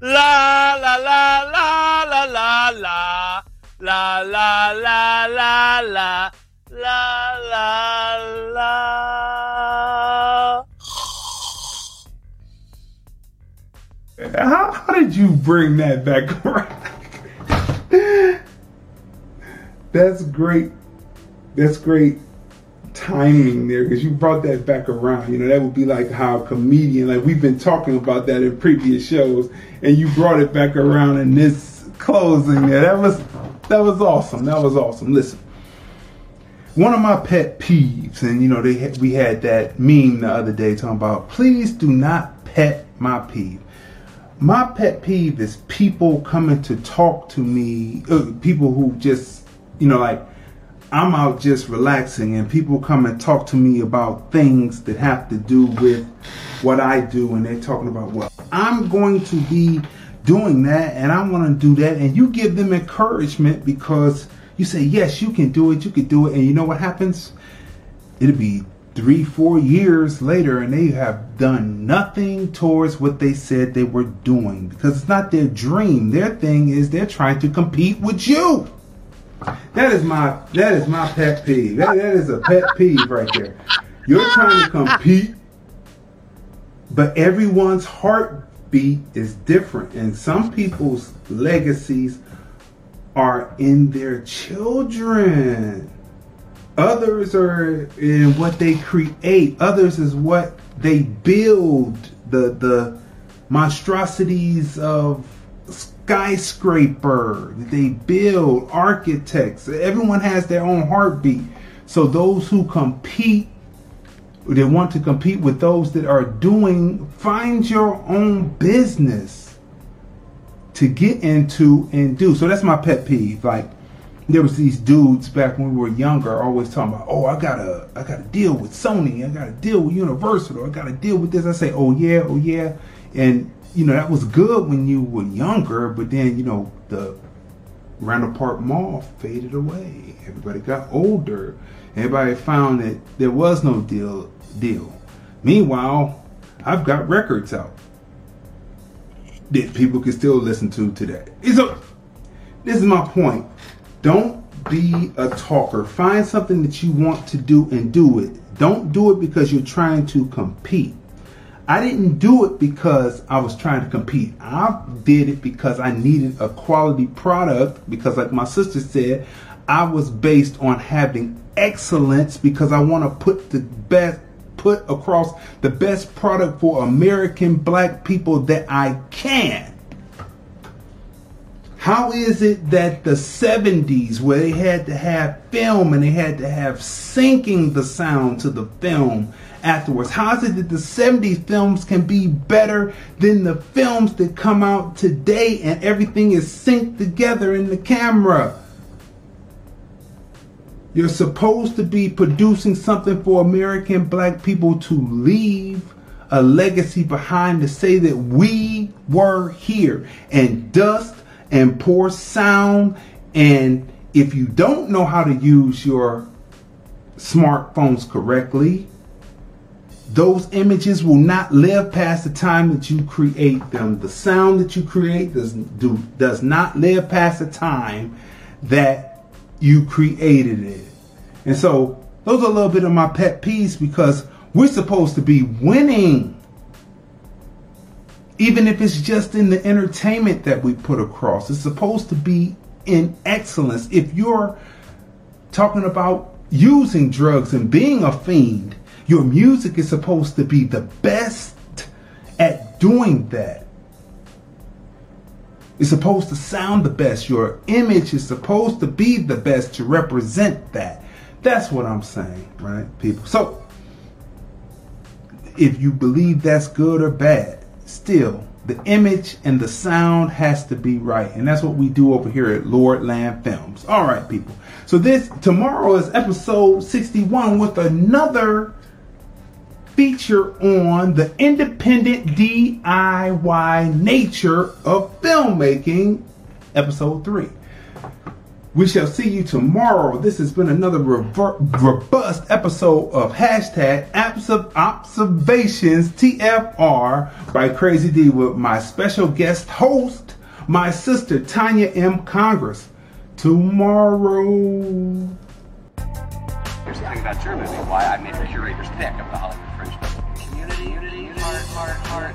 La la la la la la la. La la la la la. La la la. How, how did you bring that back around? That's great. That's great timing there because you brought that back around. You know, that would be like how a comedian, like we've been talking about that in previous shows, and you brought it back around in this closing there. That was that was awesome. That was awesome. Listen, one of my pet peeves, and you know, they we had that meme the other day talking about please do not pet my peeve. My pet peeve is people coming to talk to me, uh, people who just, you know, like I'm out just relaxing and people come and talk to me about things that have to do with what I do and they're talking about, well, I'm going to be doing that and I want to do that. And you give them encouragement because you say, yes, you can do it, you can do it. And you know what happens? It'll be three, four years later and they have done nothing towards what they said they were doing because it's not their dream. Their thing is they're trying to compete with you. That is my that is my pet peeve. That, that is a pet peeve right there. You're trying to compete, but everyone's heartbeat is different, and some people's legacies are in their children. Others are in what they create. Others is what they build. The the monstrosities of skyscraper they build architects everyone has their own heartbeat so those who compete they want to compete with those that are doing find your own business to get into and do so that's my pet peeve like there was these dudes back when we were younger always talking about oh i gotta i gotta deal with sony i gotta deal with universal i gotta deal with this i say oh yeah oh yeah and you know, that was good when you were younger, but then, you know, the Randall Park Mall faded away. Everybody got older. Everybody found that there was no deal deal. Meanwhile, I've got records out that people can still listen to today. So, this is my point. Don't be a talker. Find something that you want to do and do it. Don't do it because you're trying to compete. I didn't do it because I was trying to compete. I did it because I needed a quality product because like my sister said, I was based on having excellence because I want to put the best put across the best product for American black people that I can. How is it that the 70s, where they had to have film and they had to have syncing the sound to the film afterwards, how is it that the 70s films can be better than the films that come out today and everything is synced together in the camera? You're supposed to be producing something for American black people to leave a legacy behind to say that we were here and dust and poor sound. And if you don't know how to use your smartphones correctly, those images will not live past the time that you create them. The sound that you create does do does not live past the time that you created it. And so those are a little bit of my pet peeves because we're supposed to be winning. Even if it's just in the entertainment that we put across, it's supposed to be in excellence. If you're talking about using drugs and being a fiend, your music is supposed to be the best at doing that. It's supposed to sound the best. Your image is supposed to be the best to represent that. That's what I'm saying, right, people? So, if you believe that's good or bad, still, the image and the sound has to be right. And that's what we do over here at Lord Land Films. All right, people. So, this tomorrow is episode 61 with another feature on the independent DIY nature of filmmaking, episode 3. We shall see you tomorrow. This has been another rever- robust episode of hashtag observations TFR by Crazy D with my special guest host, my sister Tanya M. Congress. Tomorrow. Here's the thing about why I made a curator's pick of the Hollywood Fringe. Community, unity, heart, heart, heart.